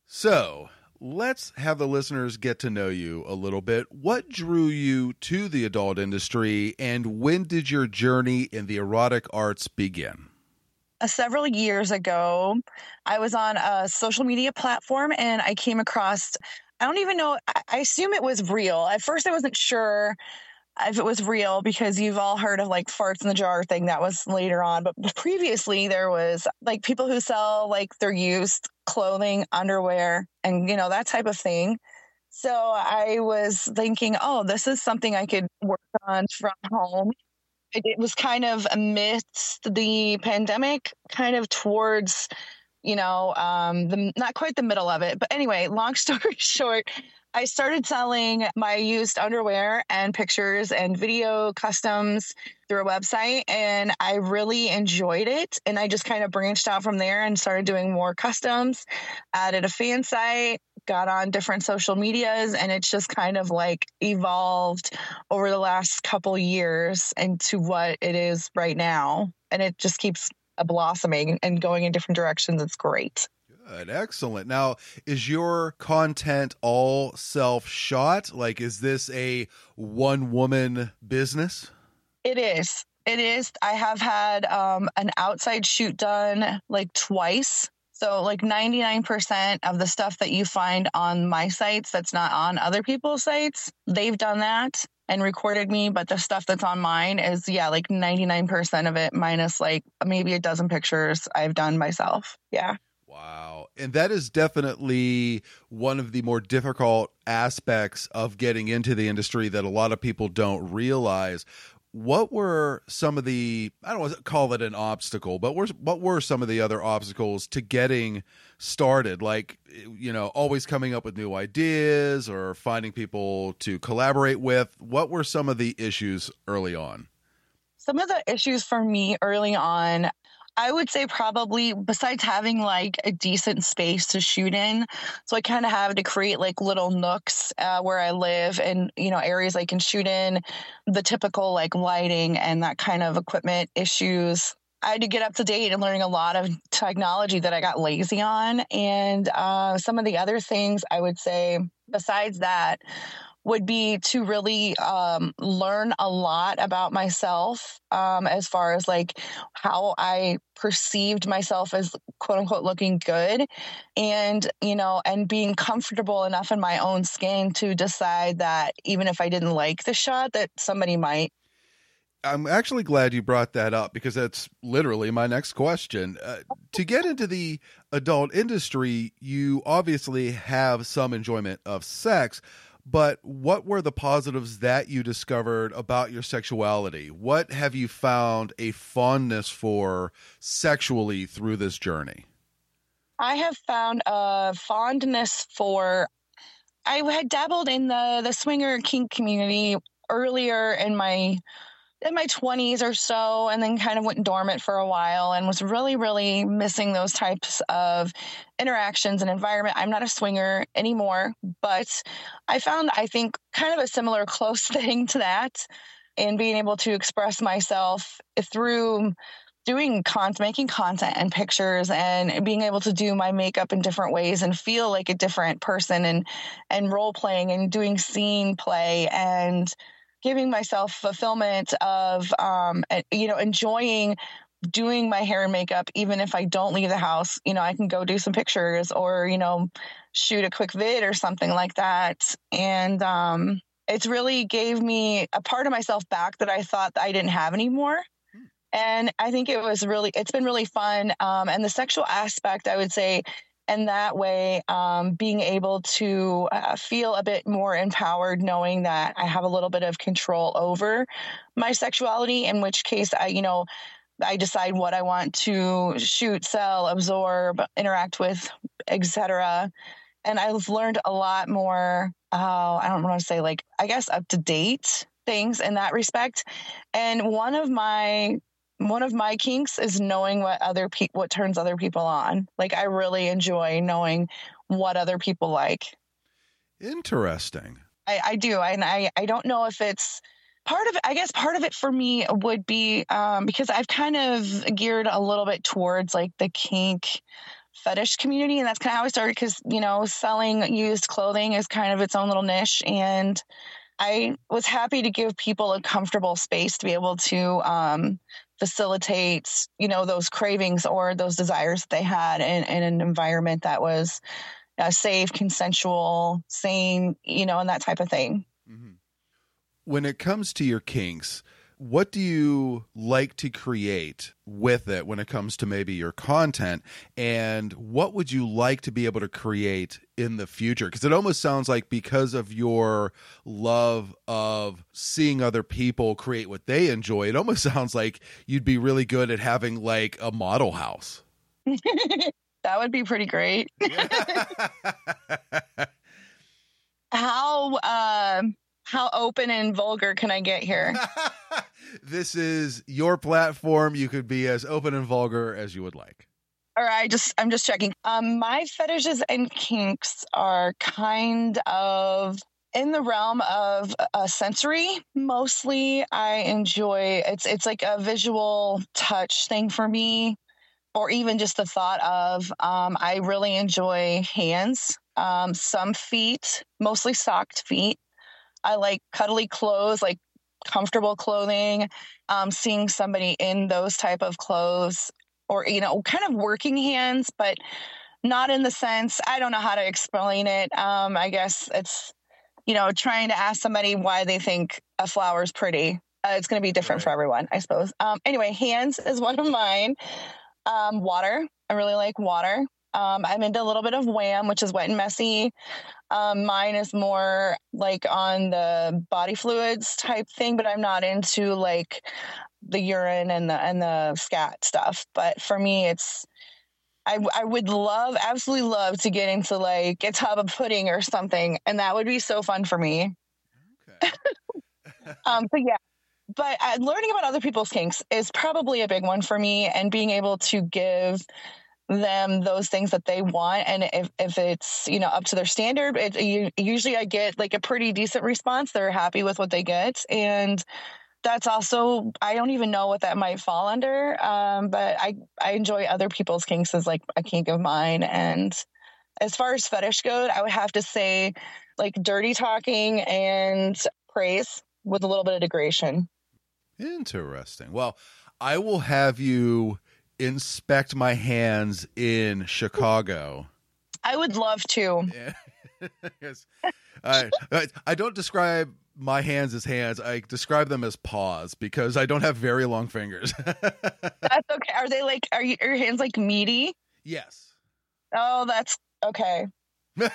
So let's have the listeners get to know you a little bit. What drew you to the adult industry, and when did your journey in the erotic arts begin? Several years ago, I was on a social media platform and I came across, I don't even know, I, I assume it was real. At first, I wasn't sure if it was real because you've all heard of like farts in the jar thing that was later on but previously there was like people who sell like their used clothing underwear and you know that type of thing so i was thinking oh this is something i could work on from home it was kind of amidst the pandemic kind of towards you know um the not quite the middle of it but anyway long story short I started selling my used underwear and pictures and video customs through a website, and I really enjoyed it. And I just kind of branched out from there and started doing more customs, added a fan site, got on different social medias, and it's just kind of like evolved over the last couple years into what it is right now. And it just keeps blossoming and going in different directions. It's great. Good, excellent. Now, is your content all self shot? Like, is this a one woman business? It is. It is. I have had um, an outside shoot done like twice. So, like 99% of the stuff that you find on my sites that's not on other people's sites, they've done that and recorded me. But the stuff that's on mine is, yeah, like 99% of it, minus like maybe a dozen pictures I've done myself. Yeah. Wow. And that is definitely one of the more difficult aspects of getting into the industry that a lot of people don't realize. What were some of the I don't want to call it an obstacle, but what were some of the other obstacles to getting started? Like, you know, always coming up with new ideas or finding people to collaborate with. What were some of the issues early on? Some of the issues for me early on, I would say probably besides having like a decent space to shoot in, so I kind of have to create like little nooks uh, where I live and you know areas I can shoot in, the typical like lighting and that kind of equipment issues. I had to get up to date and learning a lot of technology that I got lazy on, and uh, some of the other things I would say besides that would be to really um, learn a lot about myself um, as far as like how I perceived myself as quote unquote looking good and you know and being comfortable enough in my own skin to decide that even if I didn't like the shot that somebody might I'm actually glad you brought that up because that's literally my next question. Uh, to get into the adult industry, you obviously have some enjoyment of sex, but what were the positives that you discovered about your sexuality? What have you found a fondness for sexually through this journey? I have found a fondness for. I had dabbled in the the swinger kink community earlier in my in my 20s or so and then kind of went dormant for a while and was really really missing those types of interactions and environment. I'm not a swinger anymore but i found i think kind of a similar close thing to that and being able to express myself through doing content making content and pictures and being able to do my makeup in different ways and feel like a different person and and role playing and doing scene play and giving myself fulfillment of um, you know enjoying doing my hair and makeup even if i don't leave the house you know i can go do some pictures or you know shoot a quick vid or something like that. And um, it's really gave me a part of myself back that i thought that i didn't have anymore. And i think it was really it's been really fun. Um, and the sexual aspect i would say and that way um, being able to uh, feel a bit more empowered knowing that i have a little bit of control over my sexuality in which case i you know i decide what i want to shoot sell absorb interact with etc and i've learned a lot more uh, i don't want to say like i guess up to date things in that respect. And one of my one of my kinks is knowing what other people what turns other people on like i really enjoy knowing what other people like Interesting. i, I do and I, I don't know if it's part of it i guess part of it for me would be um, because i've kind of geared a little bit towards like the kink fetish community and that's kind of how i started because you know selling used clothing is kind of its own little niche and i was happy to give people a comfortable space to be able to um, facilitate you know those cravings or those desires that they had in, in an environment that was uh, safe consensual sane you know and that type of thing. When it comes to your kinks, what do you like to create with it when it comes to maybe your content? And what would you like to be able to create in the future? Because it almost sounds like because of your love of seeing other people create what they enjoy, it almost sounds like you'd be really good at having like a model house. that would be pretty great how um how open and vulgar can i get here This is your platform. You could be as open and vulgar as you would like. All right, just I'm just checking. Um, my fetishes and kinks are kind of in the realm of uh, sensory. Mostly, I enjoy it's it's like a visual touch thing for me, or even just the thought of. Um, I really enjoy hands, um, some feet, mostly socked feet. I like cuddly clothes, like comfortable clothing. Um, seeing somebody in those type of clothes, or you know, kind of working hands, but not in the sense I don't know how to explain it. Um, I guess it's you know trying to ask somebody why they think a flower is pretty. Uh, it's going to be different for everyone, I suppose. Um, anyway, hands is one of mine. Um, water, I really like water. Um, I'm into a little bit of wham, which is wet and messy. Um, mine is more like on the body fluids type thing, but I'm not into like the urine and the and the scat stuff. But for me, it's I I would love, absolutely love to get into like a tub of pudding or something, and that would be so fun for me. um, but yeah, but uh, learning about other people's kinks is probably a big one for me, and being able to give them those things that they want. And if, if it's you know up to their standard it, usually i get like a pretty decent response. They're happy with what they get. And that's also i don't even know what that might fall under. Um, but i i enjoy other people's kinks as like a kink of mine. And as far as fetish goes i would have to say like dirty talking and praise with a little bit of degradation. Interesting. Well, I will have you inspect my hands in Chicago. i would love to yes. I, I I don't describe my hands as hands. I describe them as paws because I don't have very long fingers. that's okay are they like are, you, are your hands like meaty yes. oh that's okay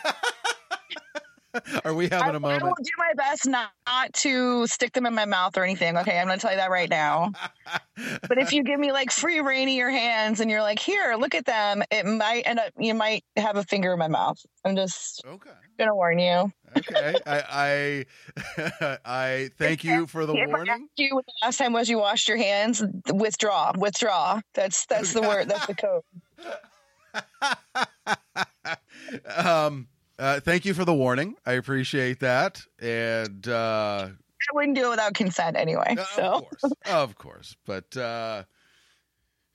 Are we having I, a moment? I will do my best not, not to stick them in my mouth or anything. Okay, I'm going to tell you that right now. but if you give me like free rein in your hands and you're like, here, look at them, it might end up, you might have a finger in my mouth. I'm just okay. going to warn you. Okay. I I, I thank you for the If warning. you the last time was you washed your hands, withdraw, withdraw. That's that's the word. That's the code. Um uh, thank you for the warning. I appreciate that. And uh I wouldn't do it without consent anyway. So of course but uh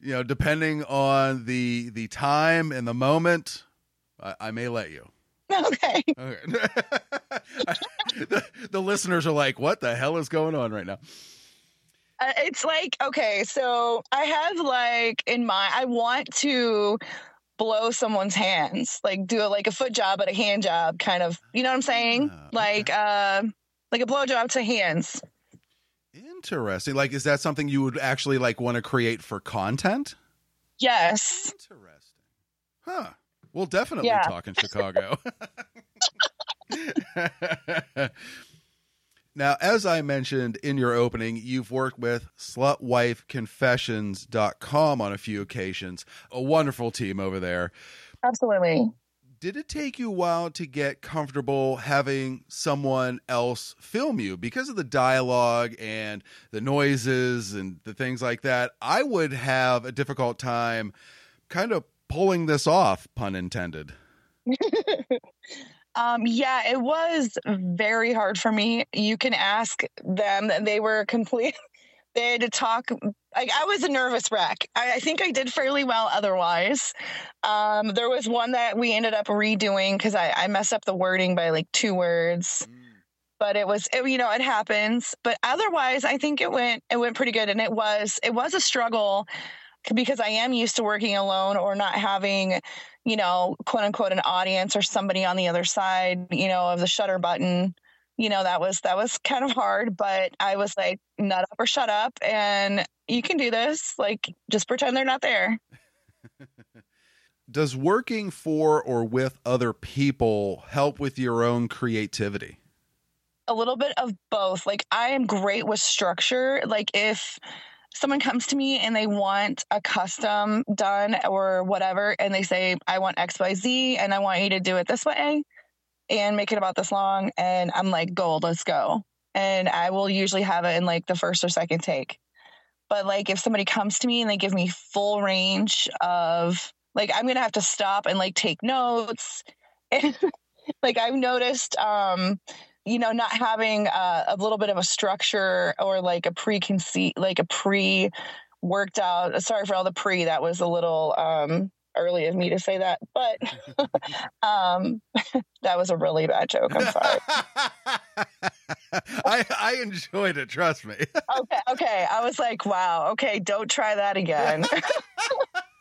you know depending on the the time and the moment i, I may let you okay. okay the, the listeners are like what the hell is going on right now Uh, it's like okay, so I have like in my I want to blow someone's hands, like do it like a foot job, but a hand job, kind of. You know what I'm saying? Like uh, like a blow job to hands. interesting like is that something you would actually like want to create for content Yes. Interesting. Huh We'll definitely Yeah. talk in Chicago. now, as I mentioned in your opening, you've worked with slutwifeconfessions.com on a few occasions. A wonderful team over there. Absolutely. Did it take you a while to get comfortable having someone else film you because of the dialogue and the noises and the things like that? I would have a difficult time kind of pulling this off, pun intended. Um, yeah, it was very hard for me. You can ask them. They were complete. They had to talk. Like I was a nervous wreck. I, I think I did fairly well otherwise. Um, there was one that we ended up redoing because I, I messed up the wording by like two words. But it was, it, you know, it happens. But otherwise, I think it went, it went pretty good. And it was, it was a struggle because I am used to working alone or not having, you know, quote unquote, an audience or somebody on the other side, you know, of the shutter button. You know, that was that was kind of hard, but I was like, nut up or shut up, and you can do this. Like, just pretend they're not there. Does working for or with other people help with your own creativity? a little bit of both. Like I am great with structure. Like if someone comes to me and they want a custom done or whatever and they say I want XYZ and I want you to do it this way and make it about this long and I'm like gold, let's go. And I will usually have it in like the first or second take. But like if somebody comes to me and they give me full range of like I'm to have to stop and like take notes and like I've noticed um you know, not having uh, a little bit of a structure or like a preconceit, like a pre worked out. Sorry for all the pre. That was a little um, early of me to say that, but um, that was a really bad joke. I'm sorry. I, I enjoyed it, trust me. okay, okay. I was like, wow. Okay, don't try that again.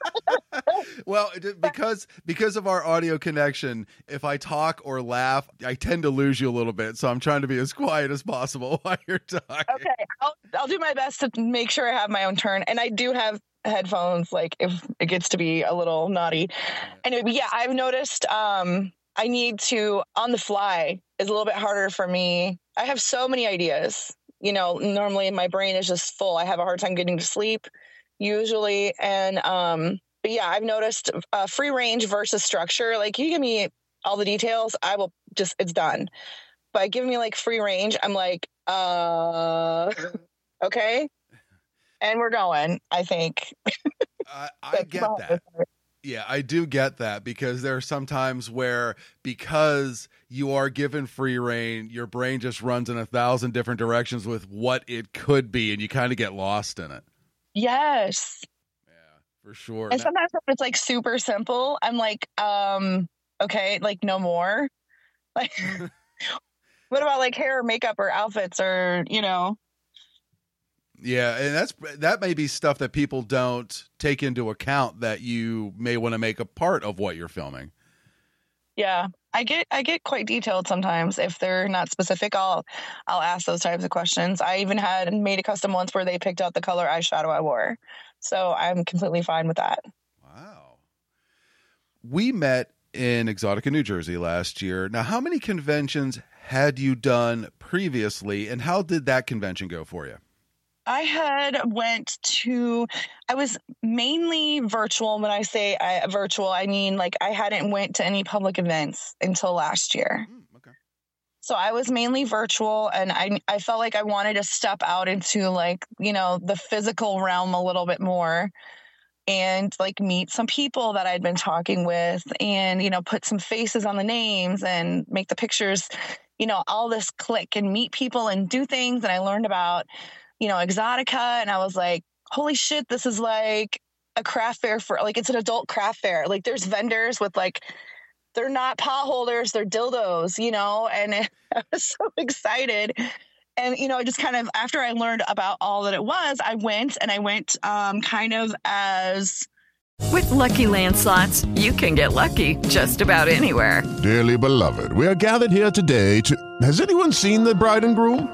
well, because because of our audio connection, if I talk or laugh, I tend to lose you a little bit. So I'm trying to be as quiet as possible while you're talking. okay, I'll I'll do my best to make sure I have my own turn, and I do have headphones. Like if it gets to be a little naughty. Anyway, but yeah, I've noticed. Um, I need to on the fly is a little bit harder for me. I have so many ideas. You know, normally my brain is just full. I have a hard time getting to sleep usually, and um, but yeah, I've noticed uh, free range versus structure. Like you give me all the details, I will just it's done. But give me like free range, I'm like, uh, okay, and we're going. I think. I, I get that. Yeah, I do get that because there are some times where because you are given free reign, your brain just runs in a thousand different directions with what it could be, and you kind of get lost in it Yes. Yeah, for sure. And sometimes if it's like super simple, I'm like, um, okay, like no more. Like, what about like hair or makeup or outfits or, you know? Yeah, and that's that may be stuff that people don't take into account that you may want to make a part of what you're filming. Yeah. I get I get quite detailed sometimes. If they're not specific, I'll I'll ask those types of questions. I even had made a custom once where they picked out the color eyeshadow I wore. So I'm completely fine with that. Wow. We met in Exxxotica, New Jersey last year. Now, how many conventions had you done previously, and how did that convention go for you? I had went to I was mainly virtual when I say I, virtual I mean like I hadn't went to any public events until last year. Mm, okay. So I was mainly virtual and I I felt like I wanted to step out into like, you know, the physical realm a little bit more and like meet some people that I'd been talking with and you know put some faces on the names and make the pictures you know all this click and meet people and do things and I learned about you know Exxxotica and I was like holy shit this is like a craft fair for like it's an adult craft fair like there's vendors with like they're not pot holders they're dildos you know and I was so excited and you know I just kind of after i learned about all that it was i went and i went um, kind of as With Lucky landslots, you can get lucky just about anywhere. Dearly beloved, we are gathered here today to. Has anyone seen the bride and groom?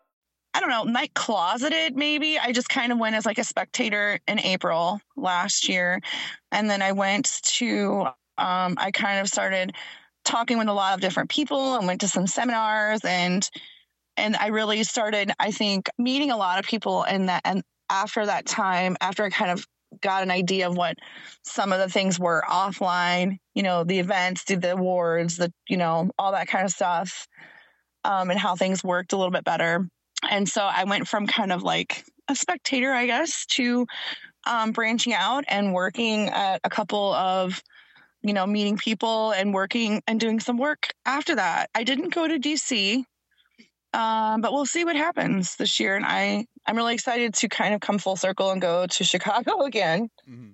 I don't know, night closeted maybe. I just kind of went as like a spectator in April last year. And then I went to, um, I kind of started talking with a lot of different people and went to some seminars and and I really started I think meeting a lot of people and that and after that time after I kind of got an idea of what some of the things were offline you know the events the awards the you know all that kind of stuff um, and how things worked a little bit better and so I went from kind of like a spectator I guess to um, branching out and working at a couple of you know, meeting people and working and doing some work after that. I didn't go to DC, um, but we'll see what happens this year. And I, I'm really excited to kind of come full circle and go to Chicago again. Mm-hmm.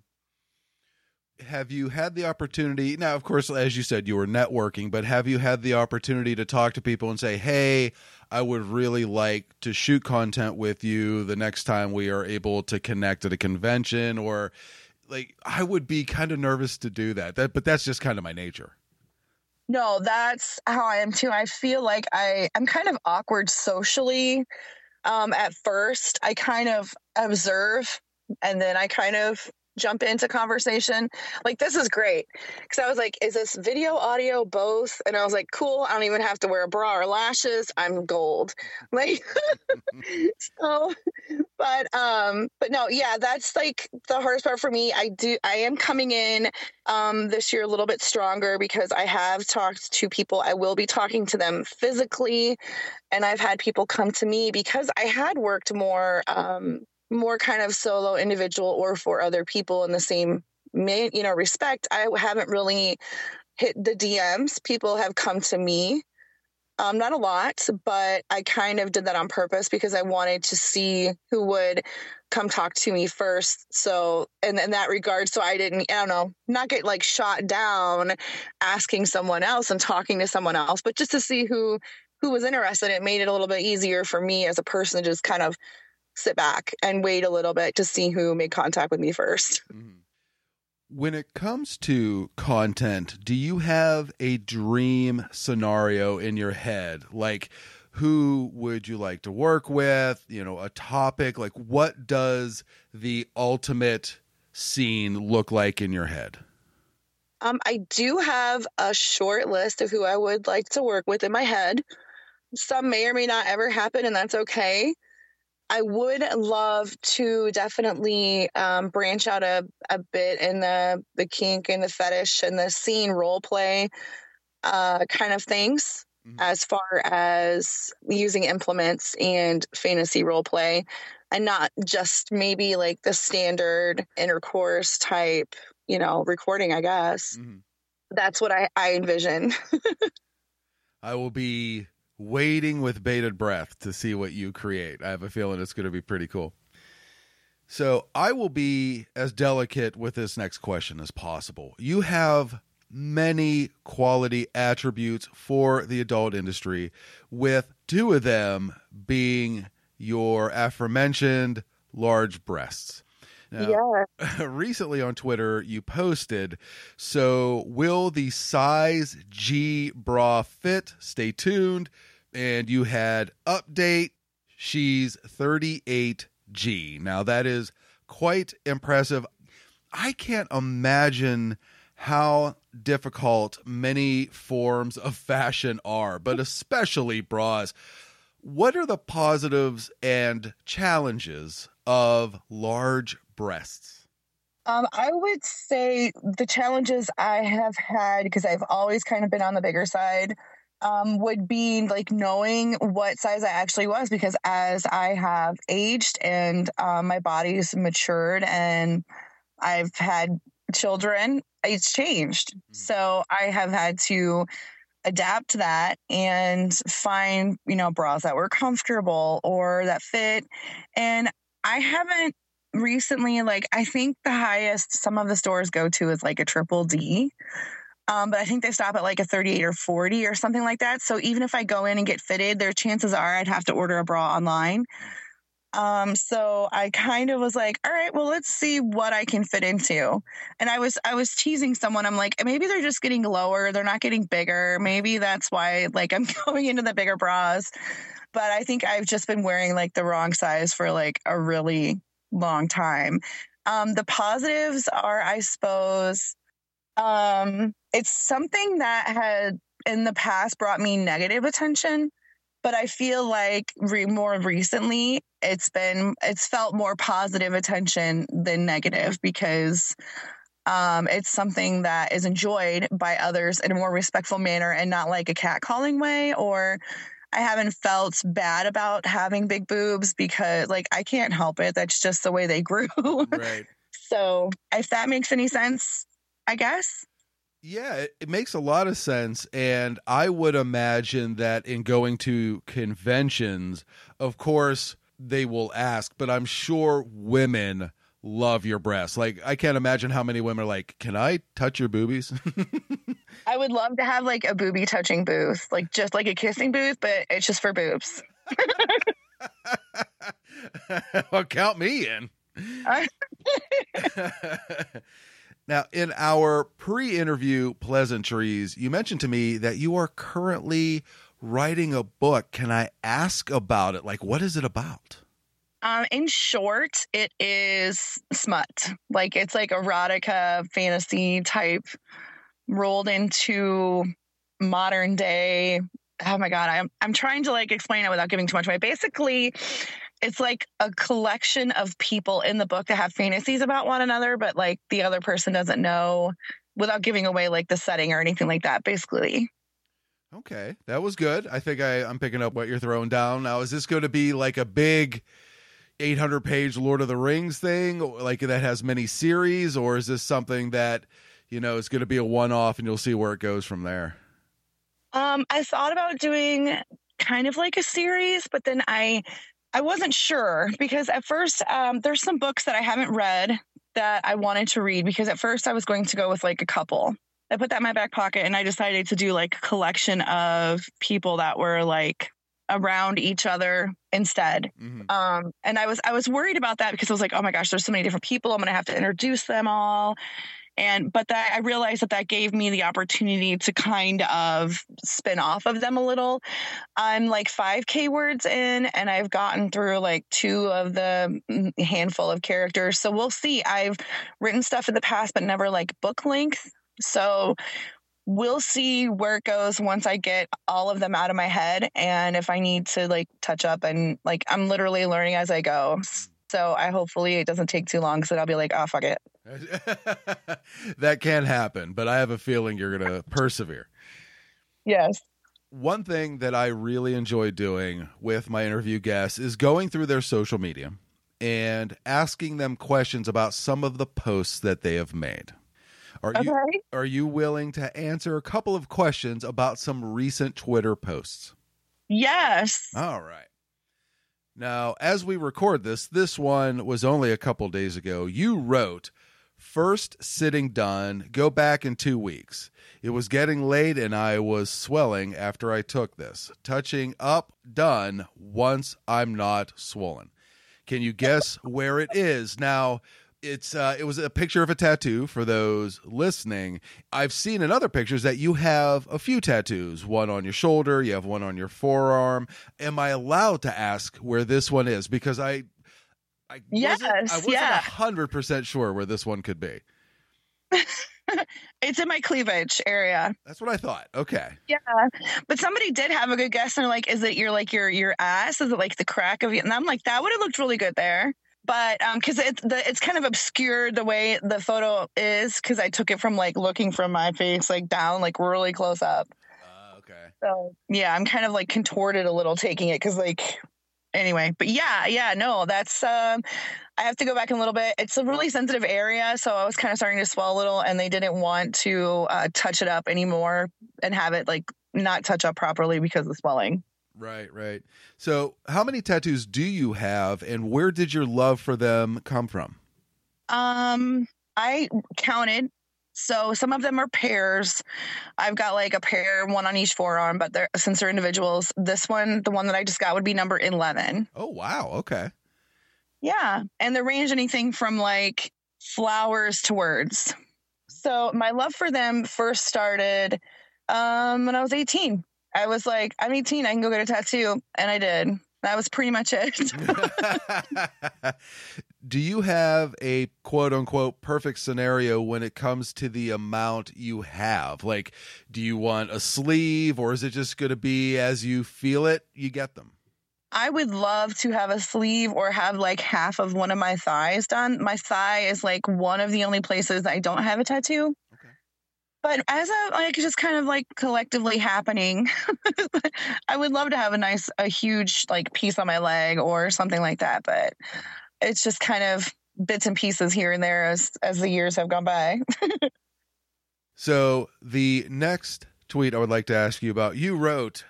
Have you had the opportunity? Now, of course, as you said, you were networking, but have you had the opportunity to talk to people and say, hey, I would really like to shoot content with you the next time we are able to connect at a convention or like I would be kind of nervous to do that. That but that's just kind of my nature. No, that's how I am too. I feel like I I'm kind of awkward socially. Um at first, I kind of observe and then I kind of jump into conversation. Like this is great because I was like, is this video, audio, both? And I was like, cool. I don't even have to wear a bra or lashes. I'm gold. Like so, but um, but no, yeah, that's like the hardest part for me. I do. I am coming in um this year a little bit stronger because I have talked to people. I will be talking to them physically, and I've had people come to me because I had worked more um more kind of solo individual or for other people in the same you know respect i haven't really hit the dms people have come to me. Um, not a lot but i kind of did that on purpose because i wanted to see who would come talk to me first. So and in that regard so i didn't i don't know not get like shot down asking someone else and talking to someone else but just to see who who was interested it made it a little bit easier for me as a person to just kind of sit back and wait a little bit to see who made contact with me 1st mm-hmm. When it comes to content, do you have a dream scenario in your head? Like, who would you like to work with? You know, a topic? Like, what does the ultimate scene look like in your head? Um, I do have a short list of who I would like to work with in my head. Some may or may not ever happen, and that's okay. I would love to definitely um, branch out a, a bit in the the kink and the fetish and the scene role play uh, kind of things mm-hmm. as far as using implements and fantasy role play and not just maybe like the standard intercourse type you know recording i guess mm-hmm. that's what i, I envision i will be waiting with bated breath to see what you create. I have a feeling it's going to be pretty cool. So I will be as delicate with this next question as possible. You have many quality attributes for the adult industry, with two of them being your aforementioned large breasts. Now, yeah. recently on Twitter, you posted, so will the size G bra fit? Stay tuned. And you had update, she's 38G. Now, that is quite impressive. I can't imagine how difficult many forms of fashion are, but especially bras. What are the positives and challenges of large breasts? Um, I would say the challenges I have had, because I've always kind of been on the bigger side, um, would be like knowing what size I actually was because as I have aged and um, my body's matured and I've had children, it's changed. So I have had to adapt to that and find, you know, bras that were comfortable or that fit. And I haven't recently, like, I think the highest some of the stores go to is like a triple D. Um, but I think they stop at like a 38 or 40 or something like that. So even if I go in and get fitted, their chances are I'd have to order a bra online. Um, so I kind of was like, all right, well, let's see what I can fit into. And I was I was teasing someone. I'm like, maybe they're just getting lower, they're not getting bigger. Maybe that's why like I'm going into the bigger bras. But I think I've just been wearing like the wrong size for like a really long time. Um, the positives are, I suppose, um, it's something that had in the past brought me negative attention but I feel like re- more recently it's been it's felt more positive attention than negative because um, it's something that is enjoyed by others in a more respectful manner and not like a catcalling way or I haven't felt bad about having big boobs because like I can't help it. That's just the way they grew. Right. So if that makes any sense I guess Yeah, it, it makes a lot of sense. And I would imagine that in going to conventions, of course, they will ask, but I'm sure women love your breasts. Like, I can't imagine how many women are like, Can I touch your boobies? I would love to have like a booby touching booth, like just like a kissing booth, but it's just for boobs. well, count me in. Now, in our pre interview pleasantries, you mentioned to me that you are currently writing a book. Can I ask about it? Like, what is it about? Um, in short, it is smut. Like it's like erotica, fantasy type, rolled into modern day. Oh my god, I'm I'm trying to like explain it without giving too much away. Basically, it's like a collection of people in the book that have fantasies about one another, but like the other person doesn't know without giving away like the setting or anything like that. Basically, Okay, that was good. I think I, I'm picking up what you're throwing down. Now, is this going to be like a big 800 page Lord of the Rings thing, like that has many series, or is this something that, you know, is going to be a one off and you'll see where it goes from there? Um, I thought about doing kind of like a series, but then I I wasn't sure because at first um, there's some books that I haven't read that I wanted to read because at first I was going to go with like a couple. I put that in my back pocket and I decided to do like a collection of people that were like around each other instead. Um, and I was I was worried about that because I was like, oh my gosh, there's so many different people. I'm gonna have to introduce them all. And but that I realized that that gave me the opportunity to kind of spin off of them a little. I'm like 5k words in and I've gotten through like two of the mm, handful of characters. So we'll see. I've written stuff in the past but never like book length. So we'll see where it goes once I get all of them out of my head and if I need to like touch up and like I'm literally learning as I go. So I hopefully it doesn't take too long so I'll be like, oh fuck it. that can happen, but I have a feeling you're going to persevere. Yes. One thing that I really enjoy doing with my interview guests is going through their social media and asking them questions about some of the posts that they have made. Are you are you willing to answer a couple of questions about some recent Twitter posts? Yes. All right. Now, as we record this, this one was only a couple days ago. You wrote, First sitting done, go back in two weeks. It was getting late and I was swelling after I took this. Touching up, done, once I'm not swollen. Can you guess where it is? Now, it's uh, it was a picture of a tattoo for those listening. I've seen in other pictures that you have a few tattoos, one on your shoulder, you have one on your forearm. Am I allowed to ask where this one is? Because I I Yes, wasn't, I wasn't yeah. hundred percent sure where this one could be. It's in my cleavage area. That's what I thought. Okay. Yeah. But somebody did have a good guess and they're like, is it your like your your ass? Is it like the crack of you? And I'm like, that would have looked really good there. But um because it's the it's kind of obscured the way the photo is because I took it from like looking from my face like down, like really close up. Okay. So yeah, I'm kind of like contorted a little taking it because like anyway, but yeah, yeah, no, that's um I have to go back in a little bit. It's a really sensitive area, so I was kind of starting to swell a little, and they didn't want to uh, touch it up anymore and have it like not touch up properly because of the swelling. Right, right. So, how many tattoos do you have, and where did your love for them come from? Um, I counted. So some of them are pairs. I've got like a pair, one on each forearm, but they're since they're individuals, this one, the one that I just got would be number eleven. Oh wow, okay. Yeah. And they range anything from like flowers to words. So my love for them first started um, when I was 18. I was like, I'm 18, I can go get a tattoo. And I did. That was pretty much it. Do you have a quote unquote perfect scenario when it comes to the amount you have? Like, do you want a sleeve or is it just going to be as you feel it, you get them? I would love to have a sleeve or have like half of one of my thighs done. My thigh is like one of the only places I don't have a tattoo. Okay. But as a like just kind of like collectively happening, I would love to have a nice a huge like piece on my leg or something like that, but it's just kind of bits and pieces here and there as as the years have gone by. so, the next tweet I would like to ask you about, you wrote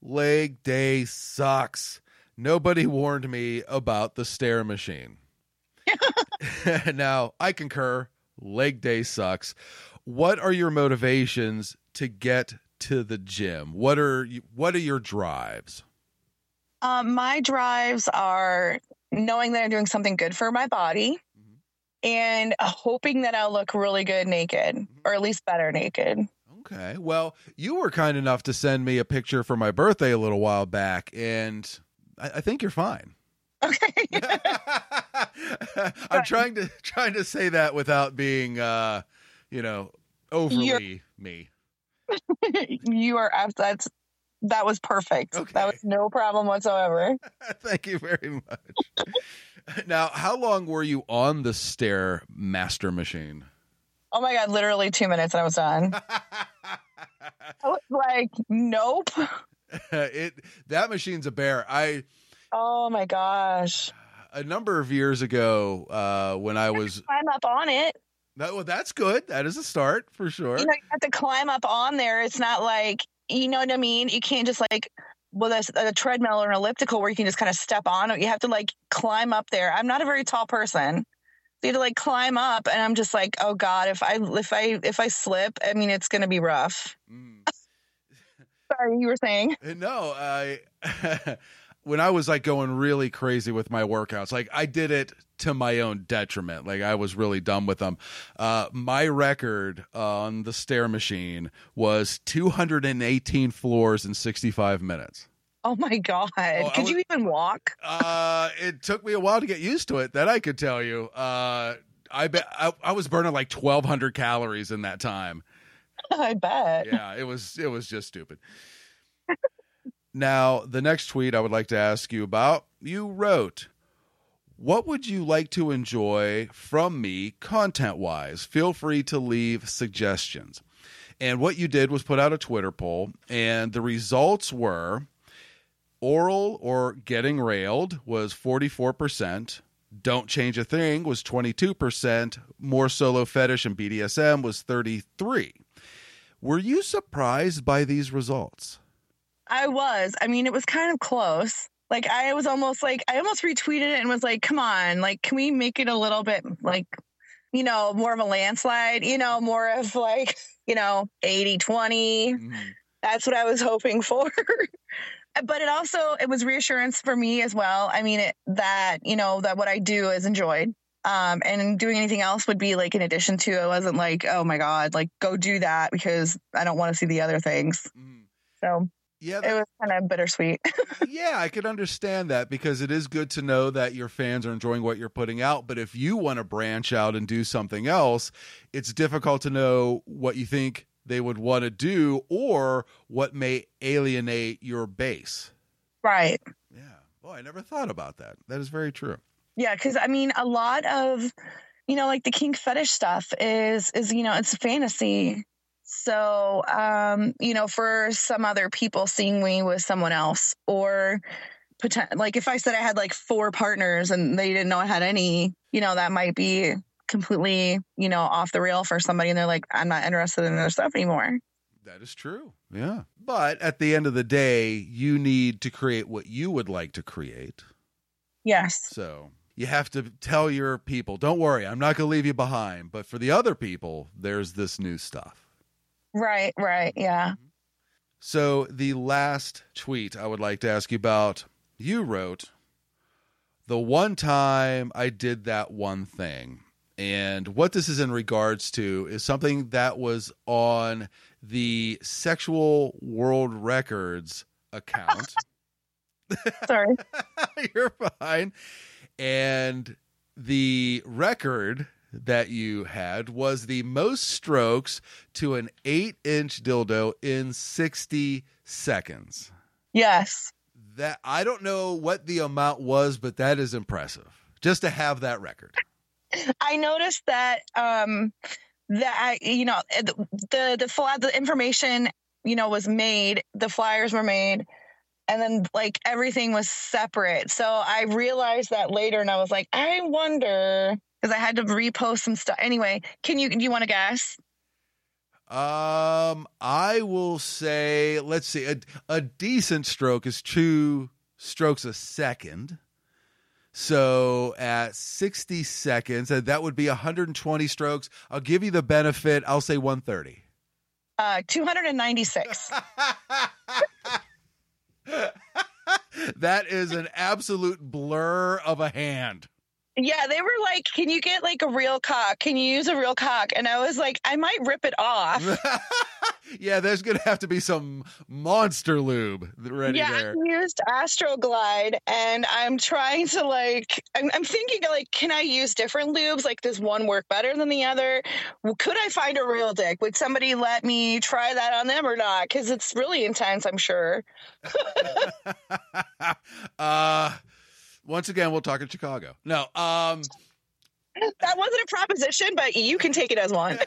leg day sucks. Nobody warned me about the stair machine. now, I concur. Leg day sucks. What are your motivations to get to the gym? What are you, what are your drives? Um, my drives are knowing that I'm doing something good for my body mm-hmm. and hoping that I'll look really good naked mm-hmm. or at least better naked. Okay. Well, you were kind enough to send me a picture for my birthday a little while back, and I, I think you're fine. Okay. I'm trying to trying to say that without being, uh, you know, overly you're, me. you are that's that was perfect. Okay. That was no problem whatsoever. Thank you very much. now, how long were you on the stair master machine? Oh my god, literally two minutes and I was done. I was like, nope. it that machine's a bear. I Oh my gosh. A number of years ago, uh, when I was climb up on it. That, well, that's good. That is a start for sure. You know, you have to climb up on there. It's not like you know what I mean. You can't just like with a, a treadmill or an elliptical where you can just kind of step on it. You have to like climb up there. I'm not a very tall person. So you have to like climb up, and I'm just like, oh god, if I if I if I slip, I mean, it's gonna be rough. Mm. Sorry, you were saying? Uh, no, I. when I was like going really crazy with my workouts, like I did it to my own detriment. Like I was really dumb with them. Uh, my record on the stair machine was 218 floors in 65 minutes. Oh my god! Oh, could was, you even walk? Uh, it took me a while to get used to it. That I could tell you. Uh, I bet I, I was burning like 1,200 calories in that time. I bet. Yeah, it was it was just stupid. now, the next tweet I would like to ask you about. You wrote, "What would you like to enjoy from me content-wise? Feel free to leave suggestions." And what you did was put out a Twitter poll, and the results were oral or getting railed was 44%. Don't change a thing was 22%. More solo fetish and BDSM was 33. Were you surprised by these results? I was. I mean, it was kind of close. Like I was almost like I almost retweeted it and was like, "Come on, like can we make it a little bit like you know, more of a landslide, you know, more of like, you know, 80 20. Mm. That's what I was hoping for. but it also it was reassurance for me as well. I mean, it, that you know that what I do is enjoyed. Um, and doing anything else would be like in addition to. It wasn't like, oh my god, like go do that because I don't want to see the other things. Mm. So yeah, that, it was kind of bittersweet. yeah, I could understand that because it is good to know that your fans are enjoying what you're putting out. But if you want to branch out and do something else, it's difficult to know what you think they would want to do or what may alienate your base. Right. Yeah. Well, I never thought about that. That is very true. Yeah, because I mean, a lot of, you know, like the kink fetish stuff is is you know it's fantasy. So, um, you know, for some other people seeing me with someone else, or poten- like if I said I had like four partners and they didn't know I had any, you know, that might be completely, you know, off the rail for somebody and they're like, I'm not interested in their stuff anymore. That is true. Yeah. But at the end of the day, you need to create what you would like to create. Yes. So you have to tell your people, don't worry, I'm not going to leave you behind. But for the other people, there's this new stuff. Right, right. Yeah. Mm-hmm. So the last tweet I would like to ask you about, you wrote, the one time I did that one thing. And what this is in regards to is something that was on the Sexual World Records account. Sorry. You're fine. And the record that you had was the most strokes to an eight inch dildo in 60 seconds. Yes. That I don't know what the amount was, but that is impressive just to have that record. I noticed that um that I, you know the the the, the information you know was made, the flyers were made and then like everything was separate. So I realized that later and I was like, I wonder because I had to repost some stuff. Anyway, can you do you want to guess? Um, I will say, let's see, a, a decent stroke is two strokes a second. So at 60 seconds, that would be 120 strokes. I'll give you the benefit. I'll say 130. Uh, 296. that is an absolute blur of a hand. Yeah, they were like, "Can you get like a real cock? Can you use a real cock?" And I was like, "I might rip it off." yeah, there's gonna have to be some monster lube ready yeah, there. I used Astroglide, and I'm trying to like, I'm, I'm thinking like, can I use different lubes? Like, does one work better than the other? Could I find a real dick? Would somebody let me try that on them or not? Because it's really intense, I'm sure. uh once again, we'll talk in Chicago. No, um, that wasn't a proposition, but you can take it as one.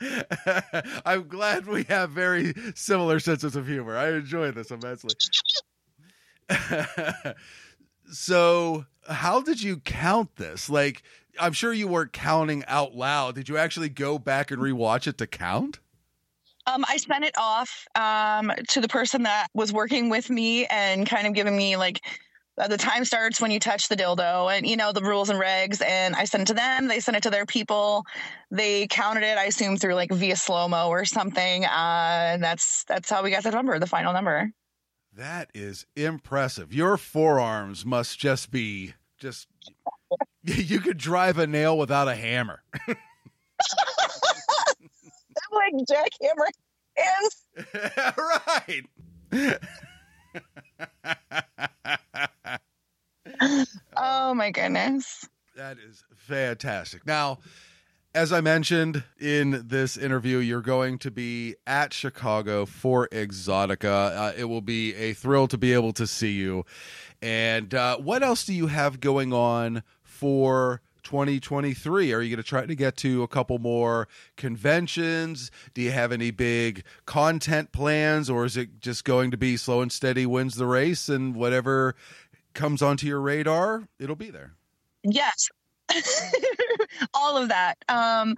I'm glad we have very similar senses of humor. I enjoy this immensely. so, how did you count this? Like, I'm sure you weren't counting out loud. Did you actually go back and rewatch it to count? Um, I sent it off um, to the person that was working with me and kind of giving me like uh, the time starts when you touch the dildo and you know the rules and regs and i sent it to them they sent it to their people. They counted it i assume through like via slow mo or something uh, and that's that's how we got the number the final number. That is impressive. Your forearms must just be just you could drive a nail without a hammer like jackhammer hands. right. oh my goodness. That is fantastic. Now, as I mentioned in this interview, you're going to be at Chicago for Exxxotica. Uh, it will be a thrill to be able to see you. And uh, what else do you have going on for 2023? Are you going to try to get to a couple more conventions? Do you have any big content plans, or is it just going to be slow and steady wins the race and whatever comes onto your radar, it'll be there? Yes. All of that. Um,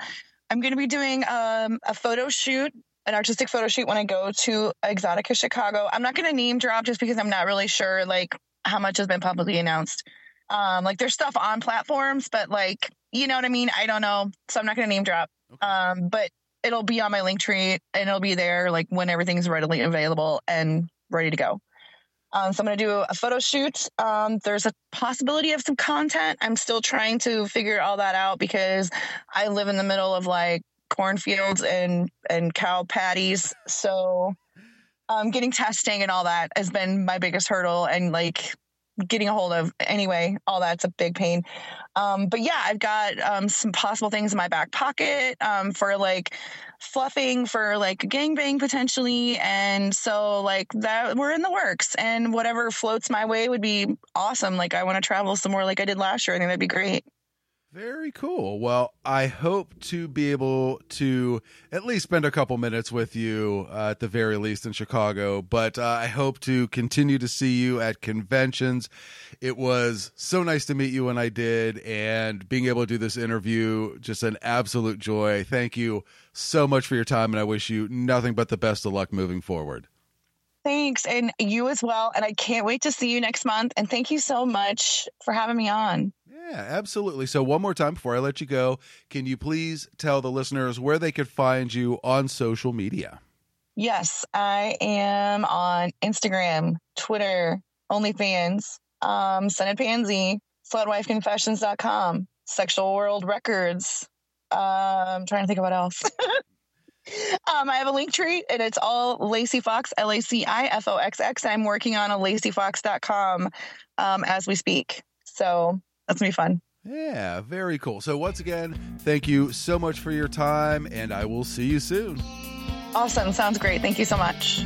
I'm going to be doing um, a photo shoot an artistic photo shoot when I go to Exxxotica Chicago. I'm not going to name drop just because I'm not really sure like how much has been publicly announced. Um, like there's stuff on platforms, but like you know what I mean. I don't know, so I'm not gonna name drop. Okay. Um, but it'll be on my link tree and it'll be there like when everything's readily available and ready to go. Um, so I'm going to do a photo shoot. Um, there's a possibility of some content. I'm still trying to figure all that out because I live in the middle of like cornfields and and cow patties. So um, getting testing and all that has been my biggest hurdle. And like getting a hold of anyway all that's a big pain. Um, but yeah i've got um, some possible things in my back pocket um, for like fluffing for like gangbang potentially. And so like that we're in the works. And whatever floats my way would be awesome. Like i want to travel some more like i did last year. I think that'd be great Very cool. Well, I hope to be able to at least spend a couple minutes with you uh, at the very least in Chicago, but uh, I hope to continue to see you at conventions. It was so nice to meet you when I did, and being able to do this interview, just an absolute joy. Thank you so much for your time, and I wish you nothing but the best of luck moving forward. Thanks. And you as well. And I can't wait to see you next month. And thank you so much for having me on. Yeah, absolutely. So, one more time before I let you go, can you please tell the listeners where they could find you on social media? Yes, I am on Instagram, Twitter, OnlyFans, um, Senate Pansy, SlutWifeConfessions.com, Sexual World Records. Um, I'm trying to think of what else. Um, I have a link tree and it's all Laci Foxx, L A C I F O X X. I'm working on a lacifoxx.com um, as we speak. So that's to be fun. Yeah, very cool. So, once again, thank you so much for your time, and I will see you soon. Awesome. Sounds great. Thank you so much.